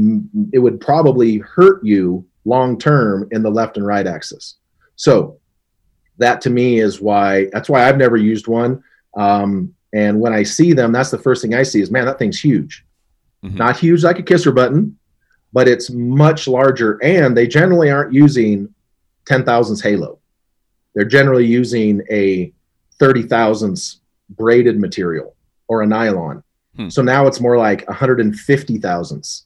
it would probably hurt you long term in the left and right axis. So that to me is why that's why I've never used one. Um, and when I see them, that's the first thing I see is man, that thing's huge. Mm-hmm. Not huge like a kisser button, but it's much larger. And they generally aren't using 10 thousandths halo. They're generally using a 30 thousandths braided material or a nylon. Hmm. So now it's more like 150 thousandths.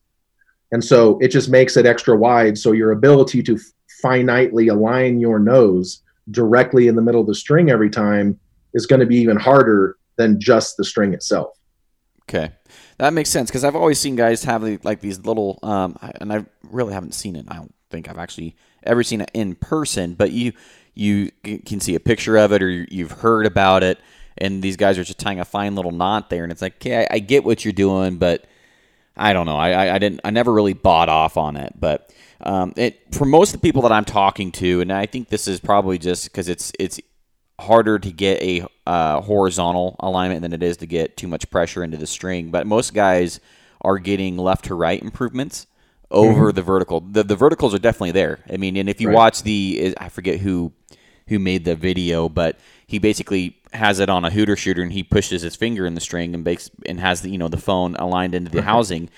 And so it just makes it extra wide. So your ability to finitely align your nose directly in the middle of the string every time is going to be even harder than just the string itself. Okay. That makes sense because I've always seen guys have like these little, um, and I really haven't seen it. I don't think I've actually ever seen it in person, but you you can see a picture of it or you've heard about it, and these guys are just tying a fine little knot there, and it's like, okay, I, I get what you're doing, but I don't know. I, I, I didn't. I never really bought off on it, but um, it for most of the people that I'm talking to, and I think this is probably just because it's it's harder to get a uh, horizontal alignment than it is to get too much pressure into the string. But most guys are getting left to right improvements over mm-hmm. the vertical. The the verticals are definitely there. I mean, and if you right. watch the I forget who who made the video, but he basically has it on a hooter shooter and he pushes his finger in the string and makes and has the you know the phone aligned into the housing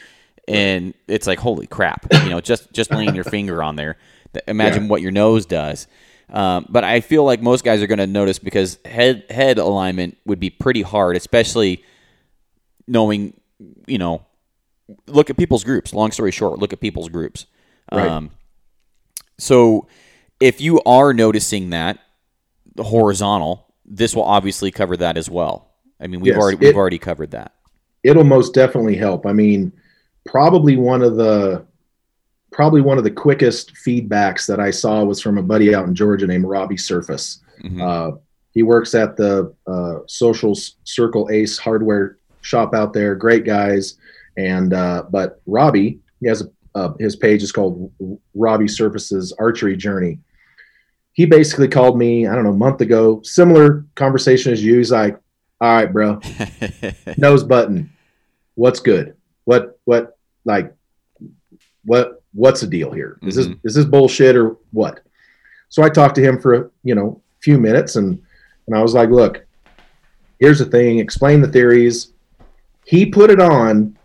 and it's like holy crap you know just just laying your finger on there imagine yeah. what your nose does um, but I feel like most guys are going to notice because head head alignment would be pretty hard, especially knowing you know look at people's groups. Long story short, look at people's groups. Right. Um, so if you are noticing that horizontal, this will obviously cover that as well. I mean, we've yes, already we've it, already covered that. It'll most definitely help. I mean, probably one of the probably one of the quickest feedbacks that I saw was from a buddy out in Georgia named Robbie Surface. Mm-hmm. Uh, he works at the uh, Social Circle Ace hardware shop out there. Great guys, and uh, but Robbie, he has a, uh, his page is called Robbie Surface's Archery Journey, he basically called me, I don't know, a month ago, similar conversation as you. He's like, all right, bro, nose button. What's good? What, what, like, what, what's the deal here? Is mm-hmm. this, is this bullshit or what? So I talked to him for, a, you know, a few minutes and, and I was like, look, here's the thing, explain the theories. He put it on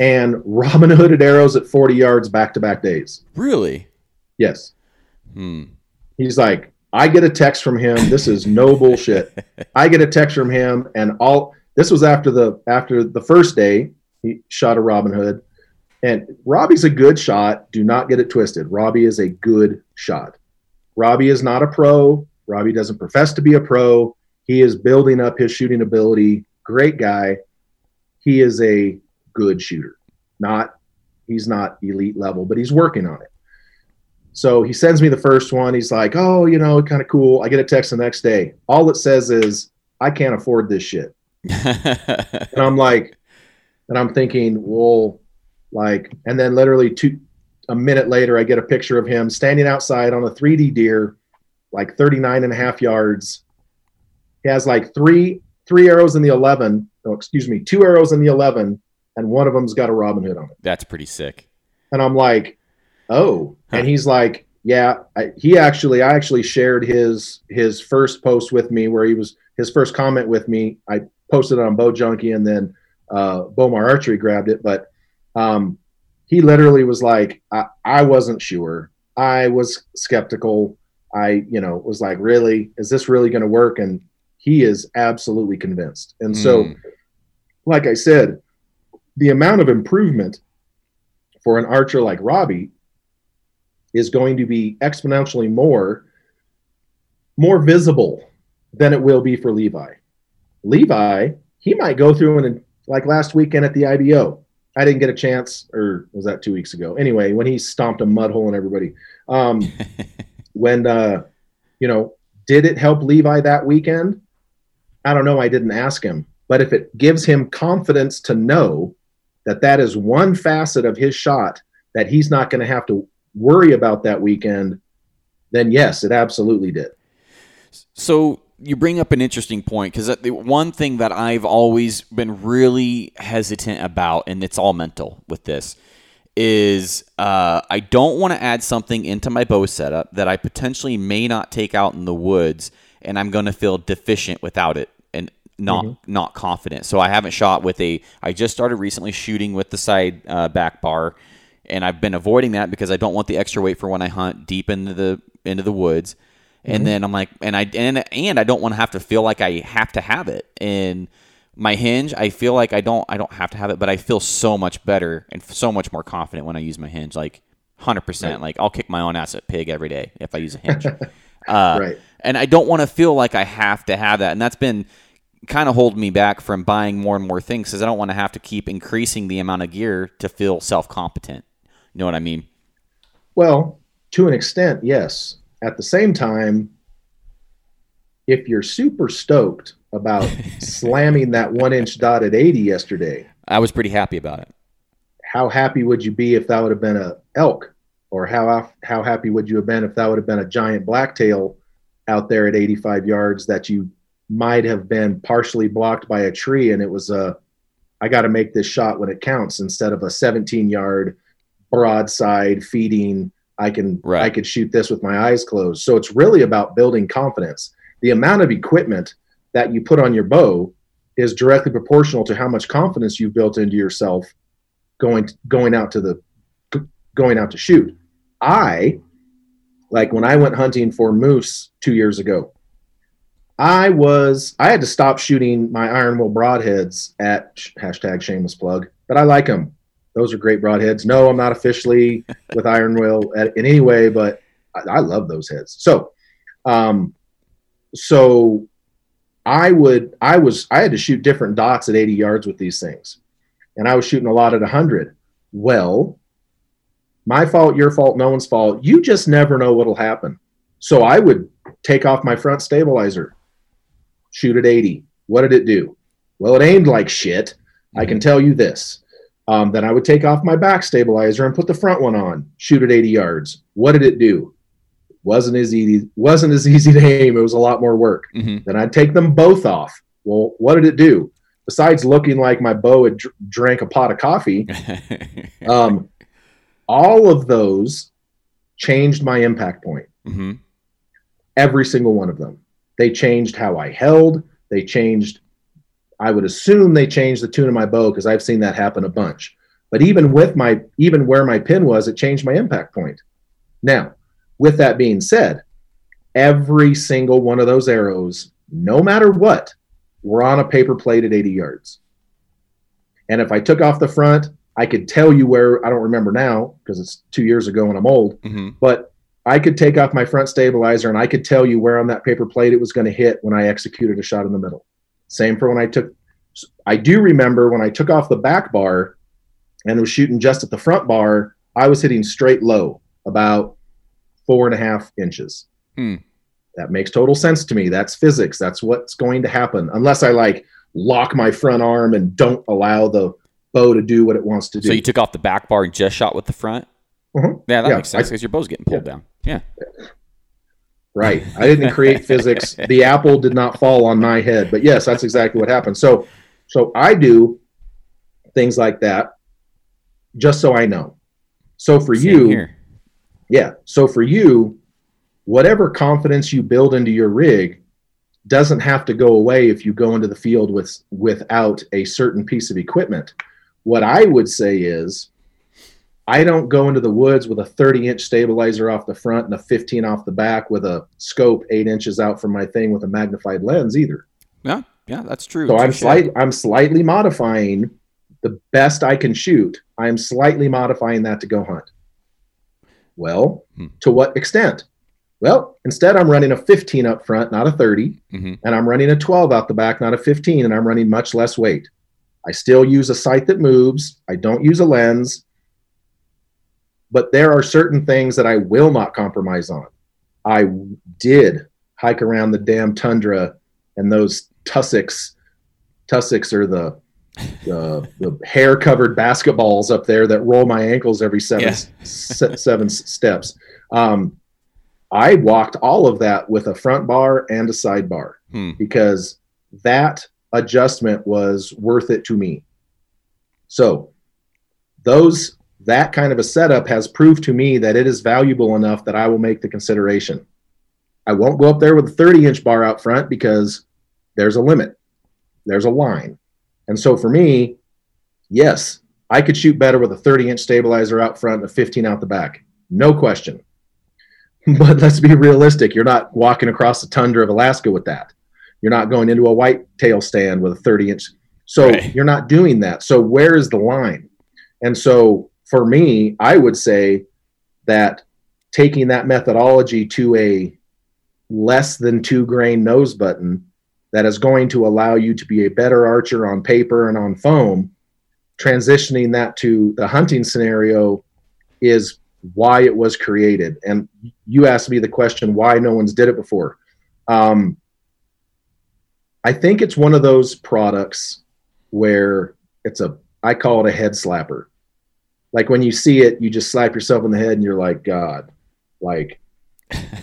and Robin Hooded arrows at 40 yards back to back days. Really? Yes. Hmm. He's like, I get a text from him. This is no bullshit. I get a text from him, and all this was after the after the first day he shot a Robin Hood, and Robbie's a good shot. Do not get it twisted. Robbie is a good shot. Robbie is not a pro. Robbie doesn't profess to be a pro. He is building up his shooting ability. Great guy. He is a good shooter. Not he's not elite level, but he's working on it. So he sends me the first one. He's like, oh, you know, kind of cool. I get a text the next day. All it says is, I can't afford this shit. and I'm like, and I'm thinking, well, like, and then literally two, a minute later, I get a picture of him standing outside on a 3D deer, like 39 and a half yards. He has like three, three arrows in the 11. No, excuse me, two arrows in the 11, and one of them's got a Robin Hood on it. That's pretty sick. And I'm like, oh. And he's like yeah I, he actually i actually shared his his first post with me where he was his first comment with me. I posted it on bow junkie and then uh bowmar archery grabbed it. But um he literally was like I, I wasn't sure. I was skeptical. I you know was like really? Is this really going to work? And he is absolutely convinced. And so mm. like i said the amount of improvement for an archer like robbie is going to be exponentially more more visible than it will be for Levi. Levi, he might go through and like last weekend at the IBO. I didn't get a chance, or was that two weeks ago? Anyway, when he stomped a mud hole in everybody. Um, when uh, you know, did it help Levi that weekend? I don't know. I didn't ask him, but if it gives him confidence to know that that is one facet of his shot that he's not going to have to worry about that weekend, then yes, it absolutely did. So you bring up an interesting point because the one thing that I've always been really hesitant about, and it's all mental with this, is uh, I don't want to add something into my bow setup that I potentially may not take out in the woods, and I'm going to feel deficient without it and not Mm-hmm. not confident. So I haven't shot with a. I just started recently shooting with the side uh, back bar, and I've been avoiding that because I don't want the extra weight for when I hunt deep into the into the woods. Mm-hmm. And then I'm like, and I and and I don't want to have to feel like I have to have it. And my hinge, I feel like I don't I don't have to have it, but I feel so much better and so much more confident when I use my hinge. Like hundred percent. Like I'll kick my own ass at pig every day if I use a hinge. uh, Right. And I don't want to feel like I have to have that. And that's been kind of holding me back from buying more and more things because I don't want to have to keep increasing the amount of gear to feel self competent. You know what I mean? Well, to an extent, yes. At the same time, if you're super stoked about slamming that one inch dot at 80 yesterday, I was pretty happy about it. how happy would you be if that would have been a elk? Or how how happy would you have been if that would have been a giant blacktail out there at 85 yards that you might have been partially blocked by a tree and it was a I got to make this shot when it counts instead of a 17 yard broadside feeding I can Right. I could shoot this with my eyes closed. So it's really about building confidence. The amount of equipment that you put on your bow is directly proportional to how much confidence you've built into yourself going going out to the going out to shoot. I like when I went hunting for moose 2 years ago. I was I had to stop shooting my iron will broadheads at hashtag shameless plug, but I like them. Those are great broadheads. No, I'm not officially with iron will at, in any way, but I, I love those heads. So, um, so I would I was I had to shoot different dots at 80 yards with these things, and I was shooting a lot at 100. Well, my fault, your fault, no one's fault. You just never know what'll happen. So I would take off my front stabilizer, shoot at 80. What did it do? Well, it aimed like shit. I can tell you this. Um, then I would take off my back stabilizer and put the front one on, shoot at 80 yards. What did it do? Wasn't as easy. Wasn't as easy to aim. It was a lot more work. hmm Then I'd take them both off. Well, what did it do? Besides looking like my bow had dr- drank a pot of coffee, um, all of those changed my impact point. hmm Every single one of them. They changed how I held. They changed. I would assume they changed the tune of my bow because I've seen that happen a bunch. But even with my, even where my pin was, it changed my impact point. Now, with that being said, every single one of those arrows, no matter what, were on a paper plate at 80 yards. And if I took off the front, I could tell you where, I don't remember now because it's two years ago and I'm old, hmm but I could take off my front stabilizer and I could tell you where on that paper plate it was going to hit when I executed a shot in the middle. Same for when I took, I do remember when I took off the back bar and was shooting just at the front bar, I was hitting straight low, about four and a half inches. Hmm. That makes total sense to me. That's physics. That's what's going to happen. Unless I like lock my front arm and don't allow the bow to do what it wants to do. So you took off the back bar and just shot with the front? Mhm. Yeah, that Yeah, makes sense because your bow's getting pulled down. Yeah. Right. I didn't create physics. The apple did not fall on my head. But yes, that's exactly what happened. So so I do things like that just so I know. So for Same you, here. yeah. So for you, whatever confidence you build into your rig doesn't have to go away if you go into the field with without a certain piece of equipment. What I would say is I don't go into the woods with a 30 inch stabilizer off the front and a 15 off the back with a scope eight inches out from my thing with a magnified lens either. Yeah, yeah, that's true. So I'm Touche. slight I'm slightly modifying the best I can shoot. I'm slightly modifying that to go hunt. Well, Hmm. to what extent? Well, instead I'm running a 15 up front, not a 30, Mhm. and I'm running a 12 out the back, not a 15, and I'm running much less weight. I still use a sight that moves. I don't use a lens. But there are certain things that I will not compromise on. I did hike around the damn tundra and those tussocks. Tussocks are the the, the hair covered basketballs up there that roll my ankles every seven Yeah. se- seven steps. Um, I walked all of that with a front bar and a side bar Hmm. because that adjustment was worth it to me. So those that kind of a setup has proved to me that it is valuable enough that I will make the consideration. I won't go up there with a 30 inch bar out front because there's a limit, there's a line. And so for me, yes, I could shoot better with a 30 inch stabilizer out front and a 15 out the back. No question. But let's be realistic. You're not walking across the tundra of Alaska with that. You're not going into a white tail stand with a 30 inch. So right. you're not doing that. So where is the line? And so for me, I would say that taking that methodology to a less than two grain nose button that is going to allow you to be a better archer on paper and on foam, transitioning that to the hunting scenario is why it was created. And you asked me the question why no one's did it before. Um, I think it's one of those products where it's a I call it a head slapper. Like when you see it, you just slap yourself in the head and you're like, God, like,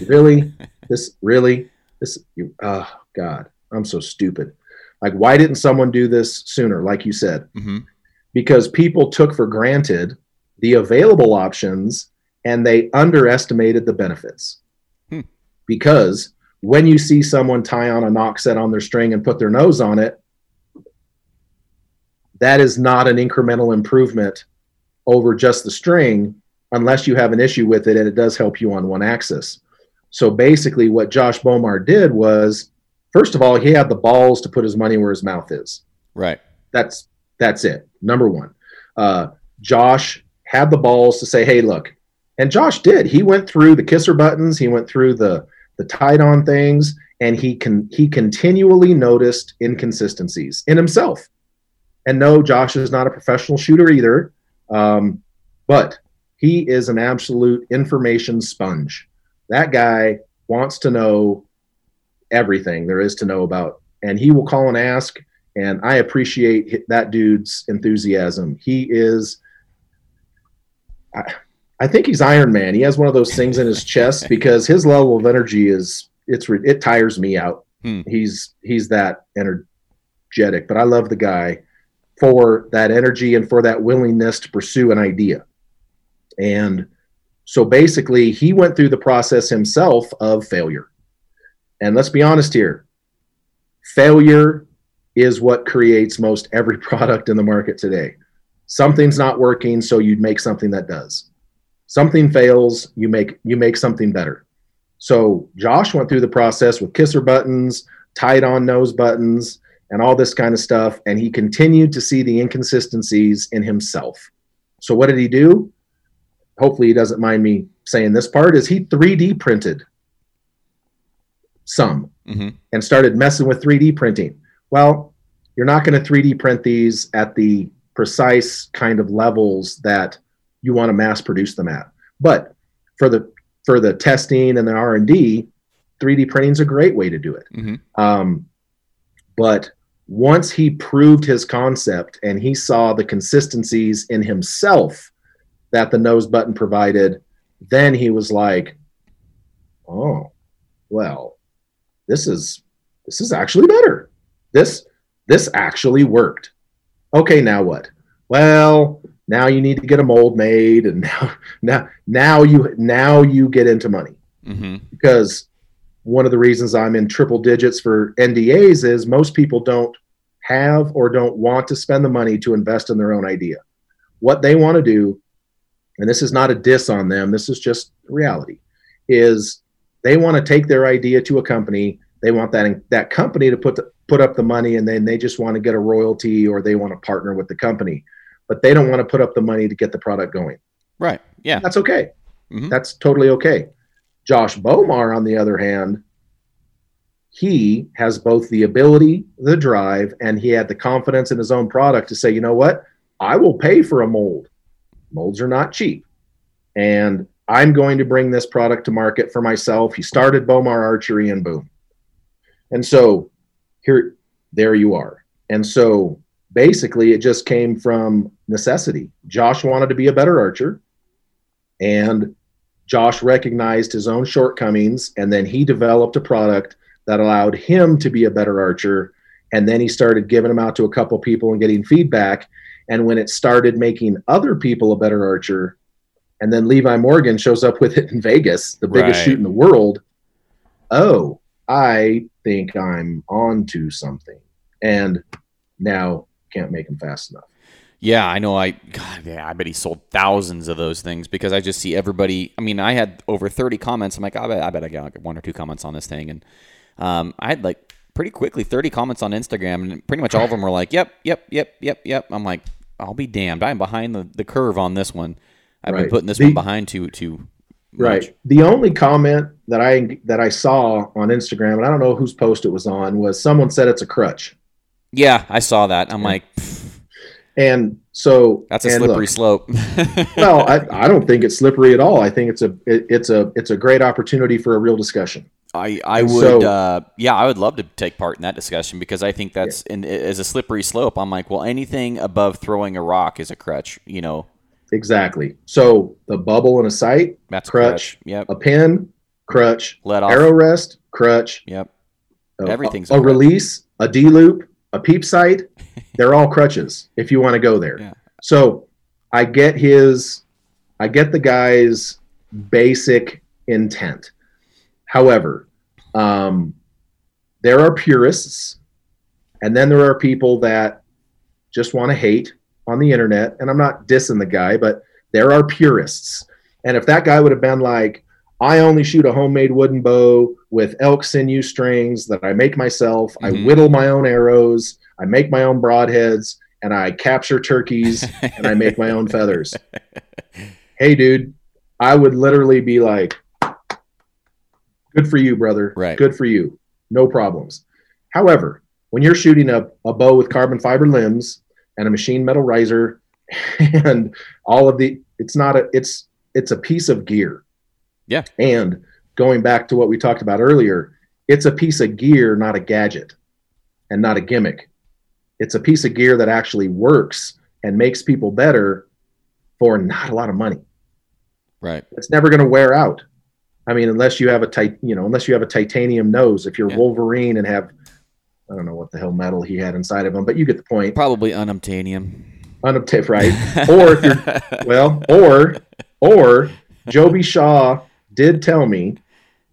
really? this really? This you oh God, I'm so stupid. Like, why didn't someone do this sooner? Like you said. Mm-hmm. Because people took for granted the available options and they underestimated the benefits. Hmm. Because when you see someone tie on a nock set on their string and put their nose on it, that is not an incremental improvement over just the string unless you have an issue with it and it does help you on one axis. So basically, what Josh Bowmar did was, first of all, he had the balls to put his money where his mouth is. Right. That's that's it. Number one, uh, Josh had the balls to say, "Hey, look," and Josh did. He went through the kisser buttons. He went through the the tied on things, and he can he continually noticed inconsistencies in himself. And no, Josh is not a professional shooter either. Um, but he is an absolute information sponge. That guy wants to know everything there is to know about, and he will call and ask. And I appreciate that dude's enthusiasm. He is, I, I think he's Iron Man. He has one of those things in his chest because his level of energy is it's it tires me out. Hmm. He's he's that energetic, but I love the guy for that energy and for that willingness to pursue an idea. And so basically, he went through the process himself of failure. And let's be honest here failure is what creates most every product in the market today. Something's not working, so you'd make something that does. Something fails, you make you make something better. So Josh went through the process with kisser buttons, tied on nose buttons, and all this kind of stuff. And he continued to see the inconsistencies in himself. So what did he do? Hopefully he doesn't mind me saying this part is he 3D printed some mm-hmm. and started messing with 3D printing. Well, you're not going to 3D print these at the precise kind of levels that you want to mass produce them at. But for the for the testing and the R and D, 3D printing is a great way to do it. Mm-hmm. Um, but once he proved his concept and he saw the consistencies in himself that the nose button provided, then he was like, "Oh, well, this is this is actually better. This this actually worked. Okay, now what? Well, now you need to get a mold made, and now now now you now you get into money mm-hmm. because one of the reasons I'm in triple digits for NDAs is most people don't have or don't want to spend the money to invest in their own idea. What they want to do, and this is not a diss on them, this is just reality, is they want to take their idea to a company. They want that that company to put the, put up the money, and then they just want to get a royalty or they want to partner with the company, but they don't want to put up the money to get the product going. Right. Yeah. That's okay. Mm-hmm. That's totally okay. Josh Bowmar, on the other hand, he has both the ability, the drive, and he had the confidence in his own product to say, you know what? I will pay for a mold. Molds are not cheap. And I'm going to bring this product to market for myself. He started Bowmar Archery and boom. And so here, there you are. And so basically, it just came from necessity. Josh wanted to be a better archer. And Josh recognized his own shortcomings. And then he developed a product that allowed him to be a better archer. And then he started giving them out to a couple people and getting feedback. And when it started making other people a better archer, and then Levi Morgan shows up with it in Vegas, the biggest Right. shoot in the world. Oh, I think I'm on to something. And now can't make them fast enough. Yeah, I know. I God, yeah, I bet he sold thousands of those things because I just see everybody. I mean, I had over thirty comments. I'm like, I bet, I bet I got like one or two comments on this thing, and um, I had like pretty quickly thirty comments on Instagram, and pretty much all of them were like, "Yep, yep, yep, yep, yep." I'm like, I'll be damned. I'm behind the, the curve on this one. I've been putting this The- one behind too too Right. much. The only comment that I that I saw on Instagram, and I don't know whose post it was on, was someone said it's a crutch. Yeah, I saw that. I'm Yeah. like, And so that's a slippery look, slope. well, I, I don't think it's slippery at all. I think it's a it, it's a it's a great opportunity for a real discussion. I, I would so- uh, yeah I would love to take part in that discussion because I think that's in, as a slippery slope. I'm like, well, anything above throwing a rock is a crutch. You know, Exactly. So the bubble in a sight, that's a Crutch. Yep. a pin, crutch, Let off. arrow rest, crutch, Yep. a- Everything's a, a a release, a D loop, a peep sight, They're all crutches if you want to go there. Yeah. So I get his, I get the guy's basic intent. However, um, there are purists, and then there are people that just want to hate on the internet. And I'm not dissing the guy, but there are purists. And if that guy would have been like, I only shoot a homemade wooden bow with elk sinew strings that I make myself. I Mhm. whittle my own arrows. I make my own broadheads and I capture turkeys and I make my own feathers. Hey, dude, I would literally be like, good for you, brother. Right. Good for you. No problems. However, when you're shooting a, a bow with carbon fiber limbs and a machine metal riser and all of the, it's not a, it's, it's a piece of gear. Yeah. And going back to what we talked about earlier, it's a piece of gear, not a gadget and not a gimmick. It's a piece of gear that actually works and makes people better for not a lot of money. right. It's never going to wear out. I mean, unless you have a tit, you know, unless you have a titanium nose. If you're Yeah. Wolverine and have, I don't know what the hell metal he had inside of him, but you get the point. Probably unobtainium. Unobtainium, right? Or if you're well, or or Joby Shaw did tell me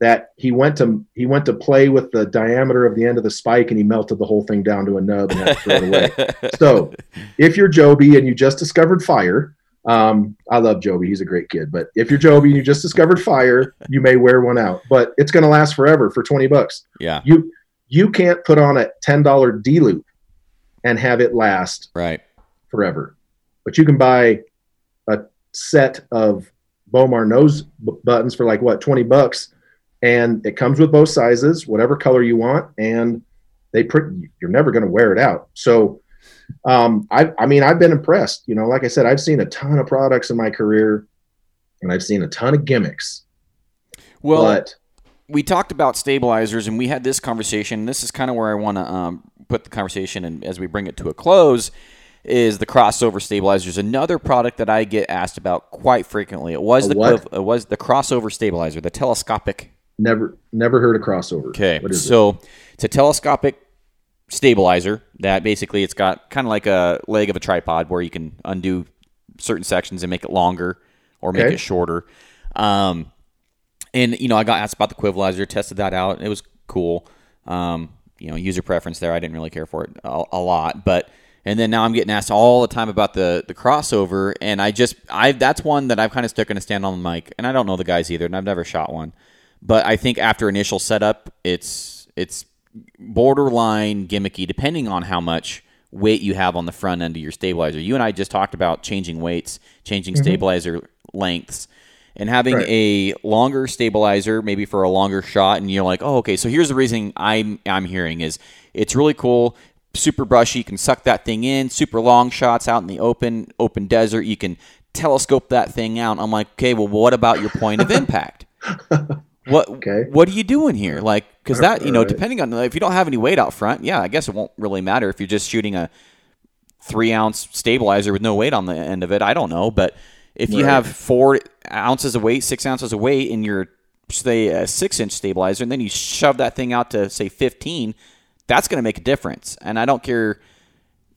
that he went to he went to play with the diameter of the end of the spike and he melted the whole thing down to a nub and had to throw it away. So if you're Joby and you just discovered fire, um, I love Joby. He's a great kid. But if you're Joby and you just discovered fire, you may wear one out. But it's going to last forever for 20 bucks. yeah. You you can't put on a $10 D loop and have it last Right. forever. But you can buy a set of Bowmar nose b- buttons for like what 20 bucks and it comes with both sizes, whatever color you want and they print you're never going to wear it out. So um I I mean I've been impressed, you know, like I said I've seen a ton of products in my career and I've seen a ton of gimmicks. Well, but we talked about stabilizers and we had this conversation. This is kind of where I want to um, put the conversation and as we bring it to a close is the crossover stabilizers. Another product that I get asked about quite frequently. It was A the what? it was the crossover stabilizer, the telescopic. never never heard of crossover. Okay, is it? so it's a telescopic stabilizer that basically it's got kind of like a leg of a tripod where you can undo certain sections and make it longer or make Okay. it shorter. Um, and you know, I got asked about the Quivalizer, tested that out. It was cool. Um, you know, user preference there. I didn't really care for it a, a lot, but and then now I'm getting asked all the time about the the crossover, and I just I that's one that I've kind of stuck in a stand on the mic, and I don't know the guys either, and I've never shot one, but I think after initial setup, it's it's borderline gimmicky, depending on how much weight you have on the front end of your stabilizer. You and I just talked about changing weights, changing mm-hmm. stabilizer lengths, and having Right. a longer stabilizer, maybe for a longer shot. And you're like, oh, okay. So here's the reason I'm I'm hearing is it's really cool, super brushy. You can suck that thing in. Super long shots out in the open open desert. You can telescope that thing out. I'm like, okay, well, what about your point of impact? What Okay. what are you doing here? Like, because that you know, Right. depending on if you don't have any weight out front, yeah, I guess it won't really matter if you're just shooting a three ounce stabilizer with no weight on the end of it. I don't know, but if you Right. have four ounces of weight, six ounces of weight in your say a six inch stabilizer, and then you shove that thing out to say 15, that's going to make a difference. And I don't care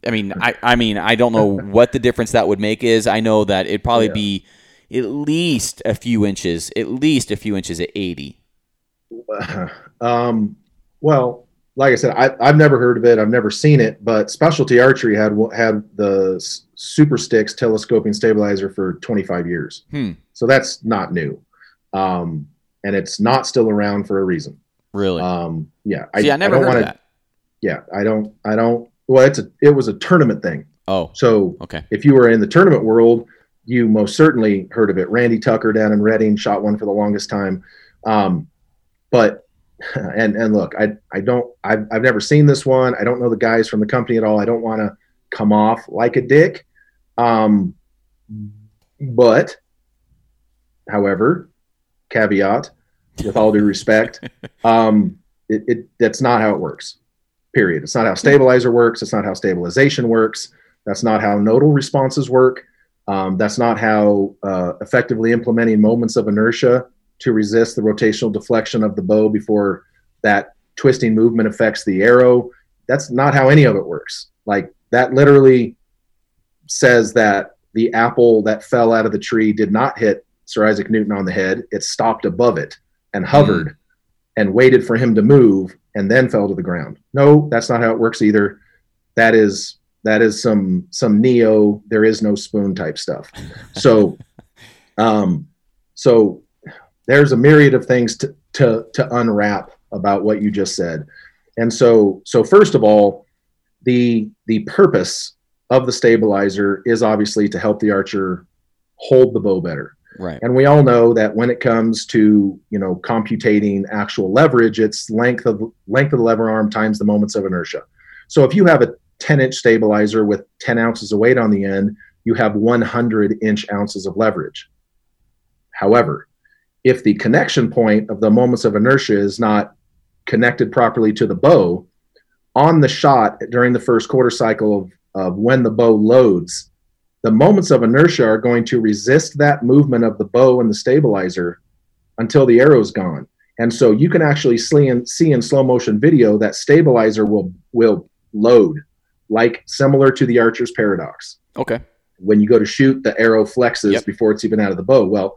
I mean, I, I mean, I don't know what the difference that would make is. I know that it'd probably yeah. be at least a few inches, at least a few inches at 80. Um, well, like I said, I, I've never heard of it. I've never seen it, but Specialty Archery had had the Super sticks telescoping stabilizer for 25 years. Hmm. So that's not new. Um, and it's not still around for a reason. Really? Um, yeah. See, I, I never I heard wanna, that. Yeah, I don't. I don't. Well, it's a. It was a tournament thing. Oh. So okay. If you were in the tournament world, you most certainly heard of it. Randy Tucker down in Redding shot one for the longest time. Um, but and and look, I I don't. I've I've never seen this one. I don't know the guys from the company at all. I don't want to come off like a dick. Um, but, however, caveat, with all due respect, um, it, it that's not how it works. Period. It's not how stabilizer works. It's not how stabilization works. That's not how nodal responses work. Um, that's not how uh, effectively implementing moments of inertia to resist the rotational deflection of the bow before that twisting movement affects the arrow. That's not how any of it works. Like that literally says that the apple that fell out of the tree did not hit Sir Isaac Newton on the head. It stopped above it and hovered mm. and waited for him to move and then fell to the ground. No, that's not how it works either. That is that is some some neo there is no spoon type stuff. So um so there's a myriad of things to to to unwrap about what you just said. And so so first of all, the the purpose of the stabilizer is obviously to help the archer hold the bow better. Right. And we all know that when it comes to, you know, computating actual leverage, it's length of length of the lever arm times the moments of inertia. So if you have a 10 inch stabilizer with 10 ounces of weight on the end, you have 100 inch ounces of leverage. However, if the connection point of the moments of inertia is not connected properly to the bow, on the shot during the first quarter cycle of of when the bow loads, the moments of inertia are going to resist that movement of the bow and the stabilizer until the arrow's gone. And so you can actually see in, see in slow motion video that stabilizer will will load, like similar to the archer's paradox. Okay. When you go to shoot, the arrow flexes yep. before it's even out of the bow. Well,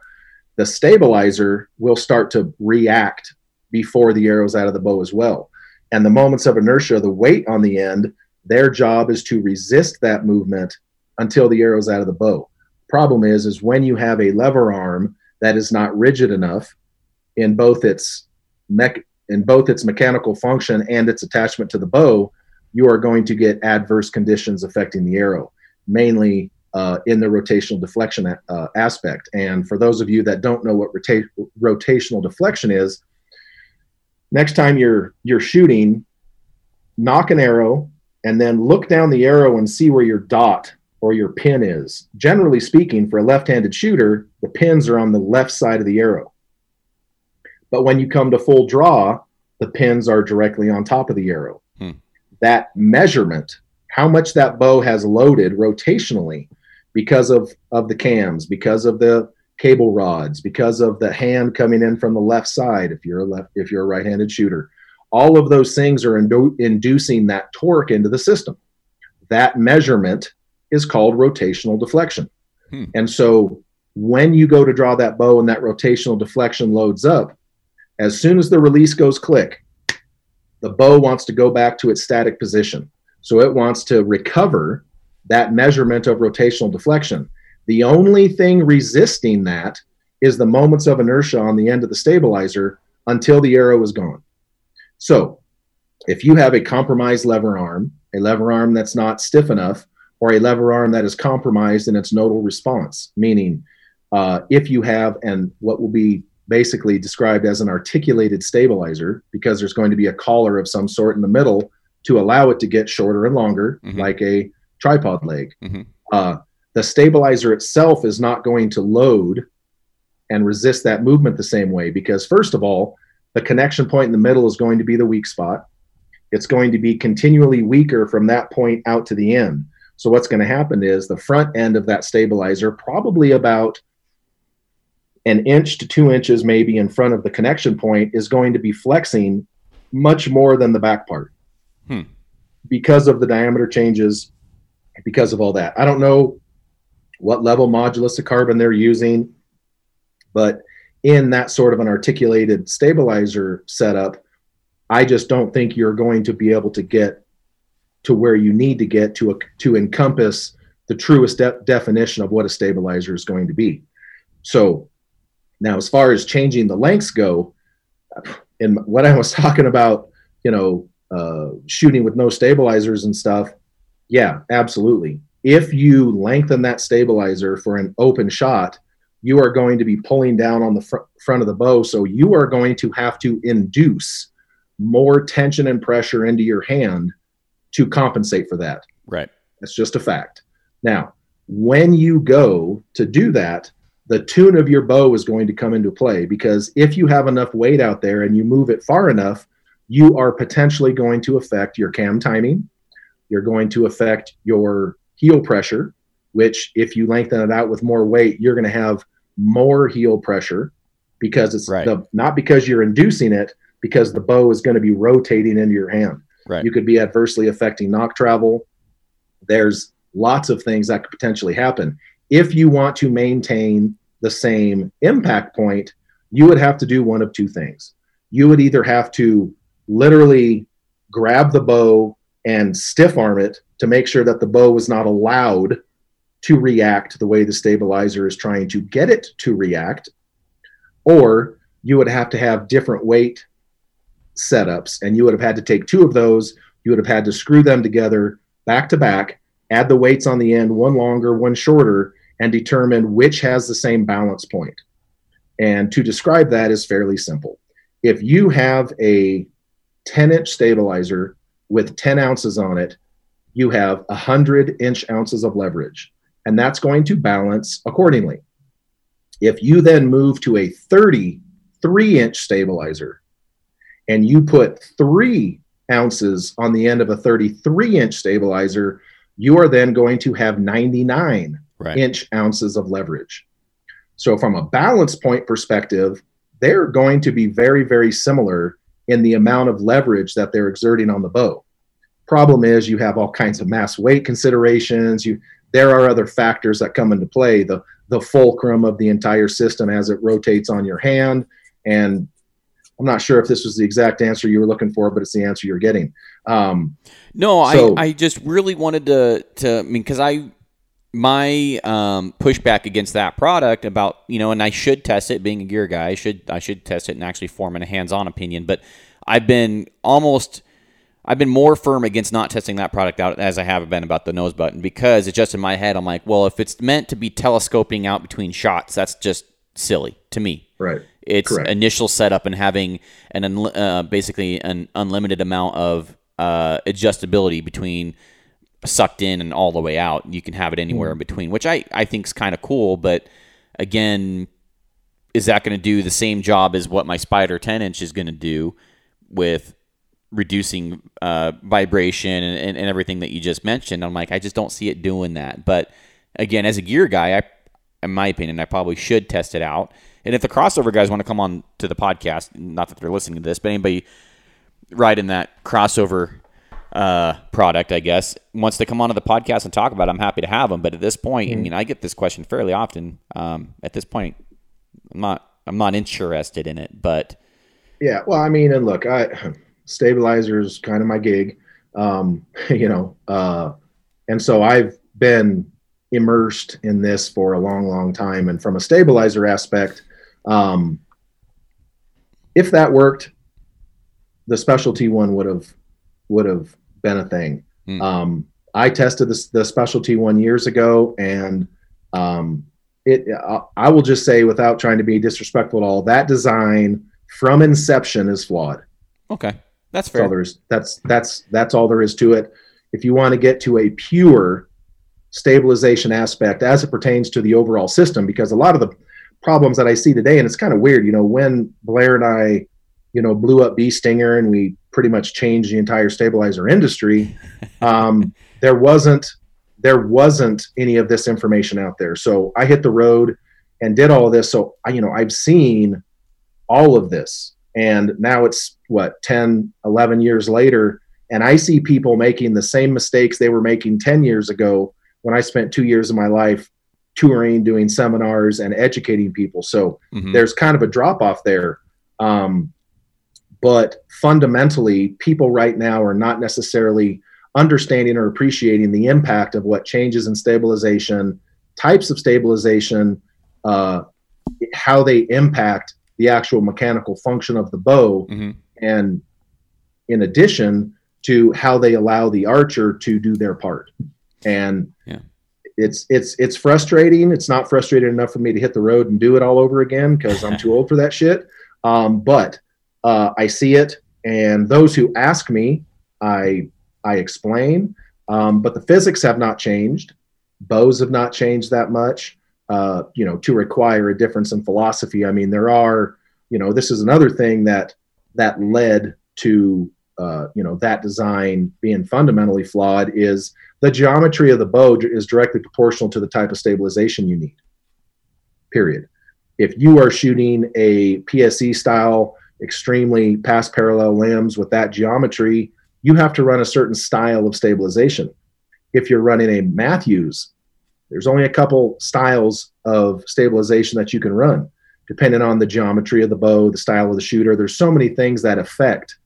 the stabilizer will start to react before the arrow's out of the bow as well. And the moments of inertia, the weight on the end, their job is to resist that movement until the arrow's out of the bow. Problem is, is when you have a lever arm that is not rigid enough in both its mech in both its mechanical function and its attachment to the bow, you are going to get adverse conditions affecting the arrow, mainly uh, in the rotational deflection uh, aspect. And for those of you that don't know what rota- rotational deflection is, next time you're you're shooting, nock an arrow and then look down the arrow and see where your dot or your pin is. Generally speaking, for a left handed shooter, the pins are on the left side of the arrow. But when you come to full draw, the pins are directly on top of the arrow. Hmm. That measurement, how much that bow has loaded rotationally because of, of the cams, because of the cable rods, because of the hand coming in from the left side if you're a left if you're a right-handed shooter, all of those things are indu- inducing that torque into the system. That measurement is called rotational deflection. Hmm. And so when you go to draw that bow and that rotational deflection loads up, as soon as the release goes click, the bow wants to go back to its static position. So it wants to recover that measurement of rotational deflection. The only thing resisting that is the moments of inertia on the end of the stabilizer until the arrow is gone. So if you have a compromised lever arm, a lever arm that's not stiff enough, or a lever arm that is compromised in its nodal response, meaning uh, if you have and what will be basically described as an articulated stabilizer, because there's going to be a collar of some sort in the middle to allow it to get shorter and longer, mm-hmm. like a tripod leg. Mm-hmm. Uh, the stabilizer itself is not going to load and resist that movement the same way because, first of all, the connection point in the middle is going to be the weak spot. It's going to be continually weaker from that point out to the end. So what's going to happen is the front end of that stabilizer, probably about an inch to two inches maybe in front of the connection point, is going to be flexing much more than the back part hmm. because of the diameter changes because of all that. I don't know what level modulus of carbon they're using, but in that sort of an articulated stabilizer setup, I just don't think you're going to be able to get to where you need to get to a, to encompass the truest de- definition of what a stabilizer is going to be. So now, as far as changing the lengths go, and what I was talking about, you know, uh, shooting with no stabilizers and stuff, yeah, absolutely. If you lengthen that stabilizer for an open shot, you are going to be pulling down on the fr- front of the bow. So you are going to have to induce more tension and pressure into your hand to compensate for that. Right. That's just a fact. Now, when you go to do that, the tune of your bow is going to come into play because if you have enough weight out there and you move it far enough, you are potentially going to affect your cam timing. You're going to affect your heel pressure, which, if you lengthen it out with more weight, you're going to have more heel pressure because it's right. the, not because you're inducing it, because the bow is going to be rotating into your hand. Right. You could be adversely affecting nock travel. There's lots of things that could potentially happen. If you want to maintain the same impact point, you would have to do one of two things. You would either have to literally grab the bow and stiff arm it to make sure that the bow was not allowed to react the way the stabilizer is trying to get it to react, or you would have to have different weight setups, and you would have had to take two of those. You would have had to screw them together back to back, add the weights on the end, one longer, one shorter, and determine which has the same balance point. And to describe that is fairly simple. If you have a 10 inch stabilizer with 10 ounces on it, you have 100 inch ounces of leverage, and that's going to balance accordingly. If you then move to a 33 inch stabilizer and you put three ounces on the end of a 33 inch stabilizer, you are then going to have 99 right. inch ounces of leverage. So, from a balance point perspective, they're going to be very, very similar in the amount of leverage that they're exerting on the bow. Problem is, you have all kinds of mass weight considerations. You there are other factors that come into play. The the fulcrum of the entire system as it rotates on your hand, and I'm not sure if this was the exact answer you were looking for, but it's the answer you're getting. Um, no, so, I, I just really wanted to to I mean because I my um, pushback against that product about you know, and I should test it. Being a gear guy, I should I should test it and actually form a hands-on opinion. But I've been almost I've been more firm against not testing that product out as I have been about the nose button because it's just in my head. I'm like, well, if it's meant to be telescoping out between shots, that's just silly to me. Right. It's Correct. initial setup and having an uh, basically an unlimited amount of uh, adjustability between sucked in and all the way out. You can have it anywhere mm. in between, which I, I think is kind of cool. But again, is that going to do the same job as what my Spider 10 inch is going to do with reducing uh, vibration and, and, and, everything that you just mentioned? I'm like, I just don't see it doing that. But again, as a gear guy, I, in my opinion, I probably should test it out. And if the crossover guys want to come on to the podcast, not that they're listening to this, but anybody riding that crossover uh, product, I guess, wants to come onto the podcast and talk about it, I'm happy to have them. But at this point, mm-hmm. I mean, I get this question fairly often. Um, at this point, I'm not I'm not interested in it, but yeah, well, I mean, and look, I is kind of my gig, um, you know, uh, and so I've been immersed in this for a long, long time. And from a stabilizer aspect, um, if that worked, the specialty one would have would have been a thing. Mm. Um, I tested this, the specialty one years ago, and um, it. I will just say, without trying to be disrespectful at all, that design from inception is flawed. Okay, that's fair. That's all there is. That's that's that's all there is to it. If you want to get to a pure stabilization aspect as it pertains to the overall system, because a lot of the problems that I see today, and it's kind of weird, you know, when Blair and I, you know, blew up Bee Stinger and we pretty much changed the entire stabilizer industry. Um, there wasn't there wasn't any of this information out there. So I hit the road and did all of this. So I, you know, I've seen all of this, and now it's what 10, 11 years later, And I see people making the same mistakes they were making 10 years ago when I spent two years of my life touring, doing seminars, and educating people. So mm-hmm. there's kind of a drop off there. Um, but fundamentally, people right now are not necessarily understanding or appreciating the impact of what changes in stabilization, types of stabilization, uh, how they impact the actual mechanical function of the bow, mm-hmm. and in addition to how they allow the archer to do their part. And yeah. it's it's it's frustrating. It's not frustrating enough for me to hit the road and do it all over again because I'm too old for that shit. Um, but uh, I see it, and those who ask me, I I explain. Um, but the physics have not changed. Bows have not changed that much. Uh, you know, to require a difference in philosophy. I mean, there are. You know, this is another thing that that led to uh, you know that design being fundamentally flawed is the geometry of the bow is directly proportional to the type of stabilization you need. Period. If you are shooting a PSE style, extremely pass parallel limbs with that geometry, you have to run a certain style of stabilization. If you're running a Mathews, there's only a couple styles of stabilization that you can run, depending on the geometry of the bow, the style of the shooter. There's so many things that affect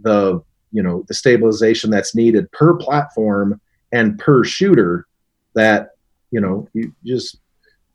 the you know the stabilization that's needed per platform and per shooter that you know you just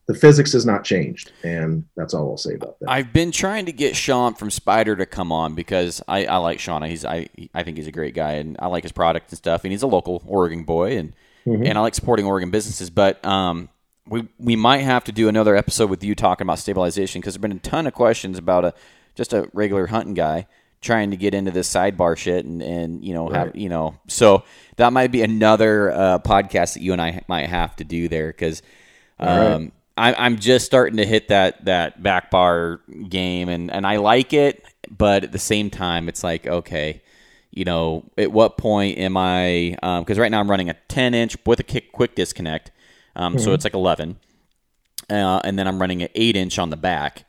the physics has not changed and that's all i'll say about that. I've been trying to get sean from Spider to come on because i, I like sean. He's I, I think he's a great guy and i like his product and stuff and he's a local oregon boy and mm-hmm. and i like supporting oregon businesses but um we we might have to do another episode with you talking about stabilization because there's been a ton of questions about a just a regular hunting guy trying to get into this sidebar shit and, and you know right. have you know so that might be another uh, podcast that you and I might have to do there because um, right. I, am just starting to hit that that back bar game and and I like it but at the same time it's like okay you know at what point am I because um, right now I'm running a 10 inch with a kick, quick disconnect um, mm-hmm. so it's like 11 uh, and then I'm running an 8 inch on the back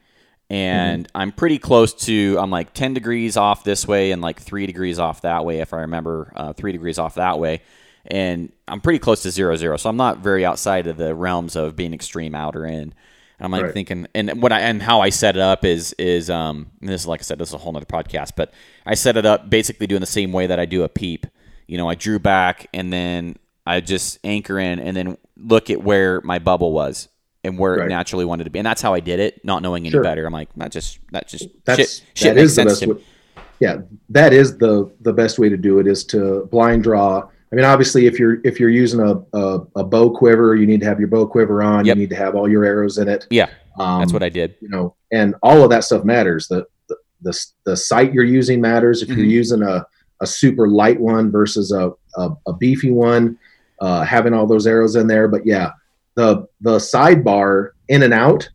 and mm-hmm. I'm pretty close to I'm like 10 degrees off this way and like three degrees off that way if I remember uh, three degrees off that way. And I'm pretty close to zero zero. So I'm not very outside of the realms of being extreme out or in. And I'm like right. thinking and what I and how I set it up is is um this is like I said this is a whole nother podcast but I set it up basically doing the same way that I do a peep. You know I drew back and then I just anchor in and then look at where my bubble was and where right. it naturally wanted to be. And that's how I did it, not knowing any sure. better. I'm like, that just that just that's, shit, shit makes sense to way, Yeah, that is the the best way to do it is to blind draw. I mean, obviously, if you're if you're using a a, a bow quiver, you need to have your bow quiver on. Yep. You need to have all your arrows in it. Yeah, um, that's what I did. You know, and all of that stuff matters. The the the, the sight you're using matters. If mm-hmm. you're using a a super light one versus a a, a beefy one, uh, having all those arrows in there. But yeah, the the sidebar in and out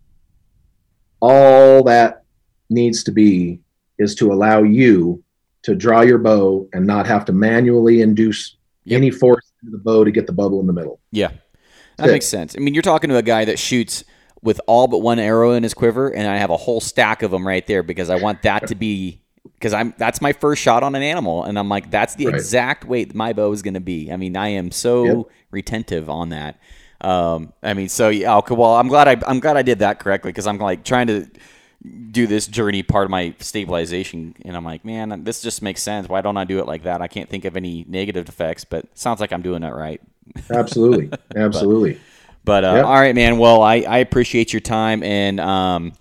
all that needs to be is to allow you to draw your bow and not have to manually induce yep. any force into the bow to get the bubble in the middle. Yeah. That makes sense. I mean, you're talking to a guy that shoots with all but one arrow in his quiver and I have a whole stack of them right there because I want that to be because I'm that's my first shot on an animal and I'm like that's the right. exact weight my bow is going to be. I mean, I am so yep. retentive on that. Um, I mean, so yeah, okay, well, I'm glad I I'm glad I did that correctly because I'm like trying to do this journey part of my stabilization, and I'm like, man, this just makes sense. Why don't I do it like that? I can't think of any negative effects, but sounds like I'm doing it right. Absolutely, absolutely. but, but uh, yep. all right, man. Well, I I appreciate your time and um.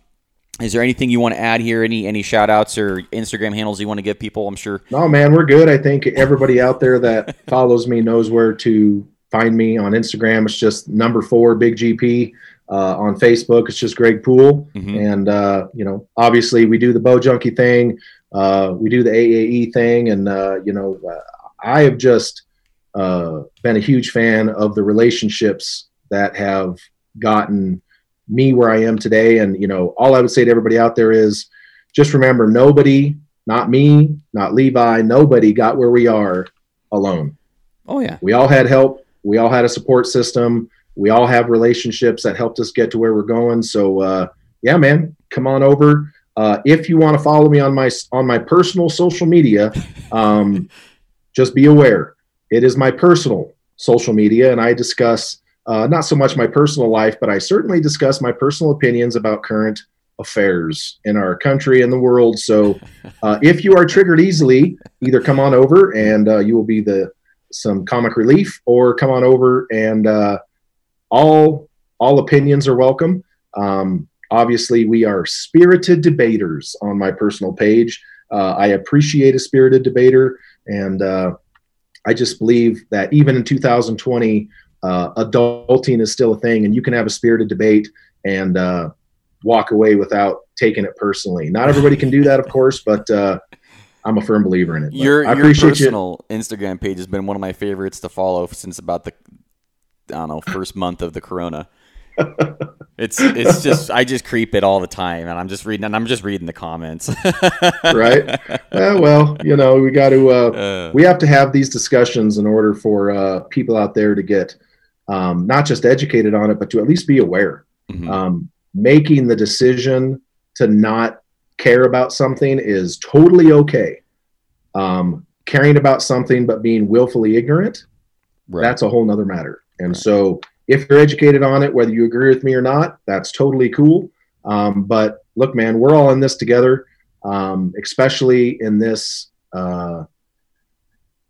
Is there anything you want to add here? Any any shout outs or Instagram handles you want to give people? I'm sure. No, man, we're good. I think everybody out there that follows me knows where to find me on Instagram. It's just number four Big GP. Uh, on Facebook, it's just Greg Poole, mm-hmm. and uh, you know, obviously, we do the Bow Junkie thing, uh, we do the AAE thing, and uh, you know, uh, I have just uh, been a huge fan of the relationships that have gotten me where I am today. And you know, all I would say to everybody out there is, just remember, nobody, not me, not Levi, nobody got where we are alone. Oh yeah, we all had help we all had a support system. We all have relationships that helped us get to where we're going. So uh, yeah, man, come on over. Uh, if you want to follow me on my on my personal social media, um, just be aware. It is my personal social media, and I discuss uh, not so much my personal life, but I certainly discuss my personal opinions about current affairs in our country and the world. So, uh, if you are triggered easily, either come on over and uh, you will be the some comic relief, or come on over and uh, all all opinions are welcome. Um, obviously, we are spirited debaters on my personal page. Uh, I appreciate a spirited debater, and uh, I just believe that even in 2020, uh, adulting is still a thing, and you can have a spirited debate and uh, walk away without taking it personally. Not everybody can do that, of course, but uh, I'm a firm believer in it. Your, your personal you. Instagram page has been one of my favorites to follow since about the I don't know first month of the corona. it's it's just I just creep it all the time, and I'm just reading and I'm just reading the comments. right. Uh, well, you know, we got to uh, uh, we have to have these discussions in order for uh, people out there to get um, not just educated on it, but to at least be aware. Mm-hmm. Um, making the decision to not care about something is totally okay. Um, caring about something but being willfully ignorant, right. that's a whole nother matter. And right. so, if you're educated on it, whether you agree with me or not, that's totally cool. Um, but look, man, we're all in this together, um, especially in this, uh,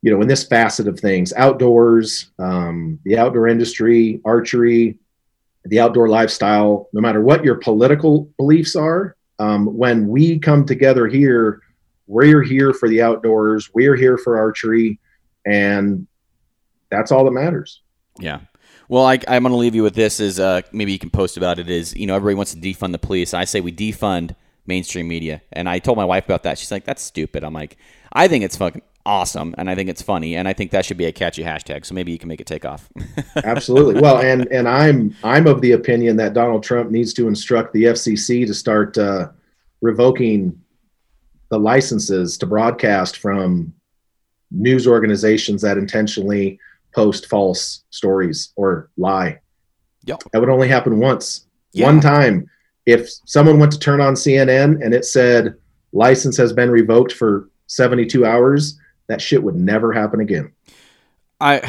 you know, in this facet of things outdoors, um, the outdoor industry, archery, the outdoor lifestyle, no matter what your political beliefs are, um, when we come together here, we're here for the outdoors, we're here for archery, and that's all that matters. Yeah. Well, I, am going to leave you with this. Is uh, maybe you can post about it. Is you know everybody wants to defund the police. I say we defund mainstream media, and I told my wife about that. She's like, "That's stupid." I'm like, "I think it's fucking awesome, and I think it's funny, and I think that should be a catchy hashtag. So maybe you can make it take off." Absolutely. Well, and and I'm I'm of the opinion that Donald Trump needs to instruct the FCC to start uh, revoking the licenses to broadcast from news organizations that intentionally post false stories or lie. Yep. That would only happen once. Yeah. One time. If someone went to turn on CNN and it said license has been revoked for 72 hours, that shit would never happen again. I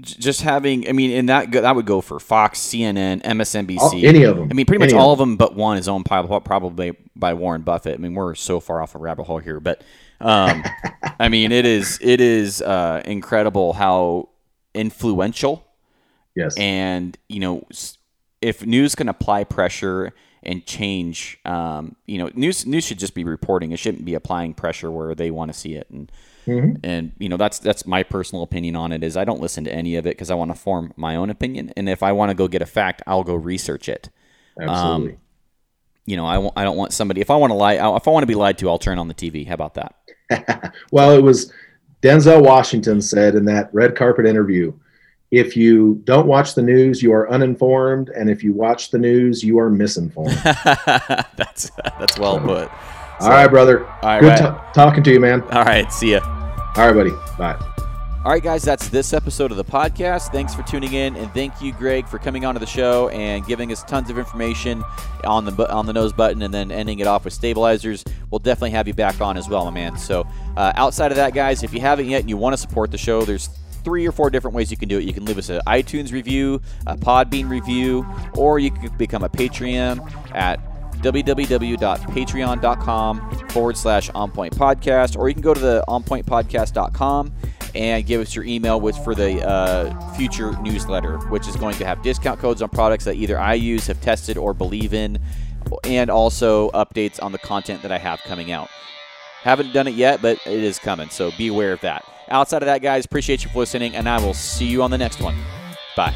just having, I mean, and that that would go for Fox, CNN, MSNBC, all, any of them. I mean, pretty much all of them, but one is owned probably by Warren Buffett. I mean, we're so far off a rabbit hole here, but um, I mean, it is it is uh, incredible how influential. Yes. And, you know, if news can apply pressure and change, um, you know, news news should just be reporting. It shouldn't be applying pressure where they want to see it. And mm-hmm. and you know, that's that's my personal opinion on it. Is I don't listen to any of it because I want to form my own opinion. And if I want to go get a fact, I'll go research it. Absolutely. Um, you know, I w- I don't want somebody. If I want to lie, if I want to be lied to, I'll turn on the TV. How about that? well, it was Denzel Washington said in that red carpet interview if you don't watch the news, you are uninformed, and if you watch the news, you are misinformed. that's that's well put. So, all right, brother. All right, Good t- talking to you, man. All right, see ya. All right, buddy. Bye. All right, guys, that's this episode of the podcast. Thanks for tuning in, and thank you, Greg, for coming onto the show and giving us tons of information on the on the nose button, and then ending it off with stabilizers. We'll definitely have you back on as well, my man. So, uh, outside of that, guys, if you haven't yet and you want to support the show, there's three or four different ways you can do it. You can leave us an iTunes review, a Podbean review, or you can become a Patreon at www.patreon.com forward slash onpoint podcast, or you can go to the onpointpodcast.com and give us your email which for the uh, future newsletter, which is going to have discount codes on products that either I use, have tested, or believe in, and also updates on the content that I have coming out. Haven't done it yet, but it is coming, so be aware of that. Outside of that, guys, appreciate you for listening, and I will see you on the next one. Bye.